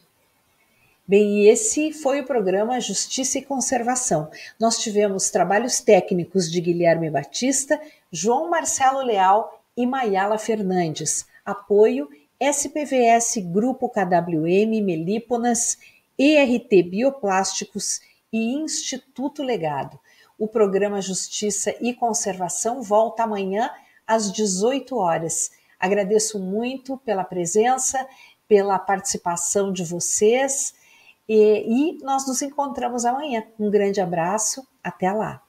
Bem, esse foi o programa Justiça e Conservação. Nós tivemos trabalhos técnicos de Guilherme Batista, João Marcelo Leal e Maiala Fernandes. Apoio SPVS Grupo KWM Melíponas, ERT Bioplásticos e Instituto Legado. O programa Justiça e Conservação volta amanhã às 18 horas. Agradeço muito pela presença, pela participação de vocês e, e nós nos encontramos amanhã. Um grande abraço, até lá.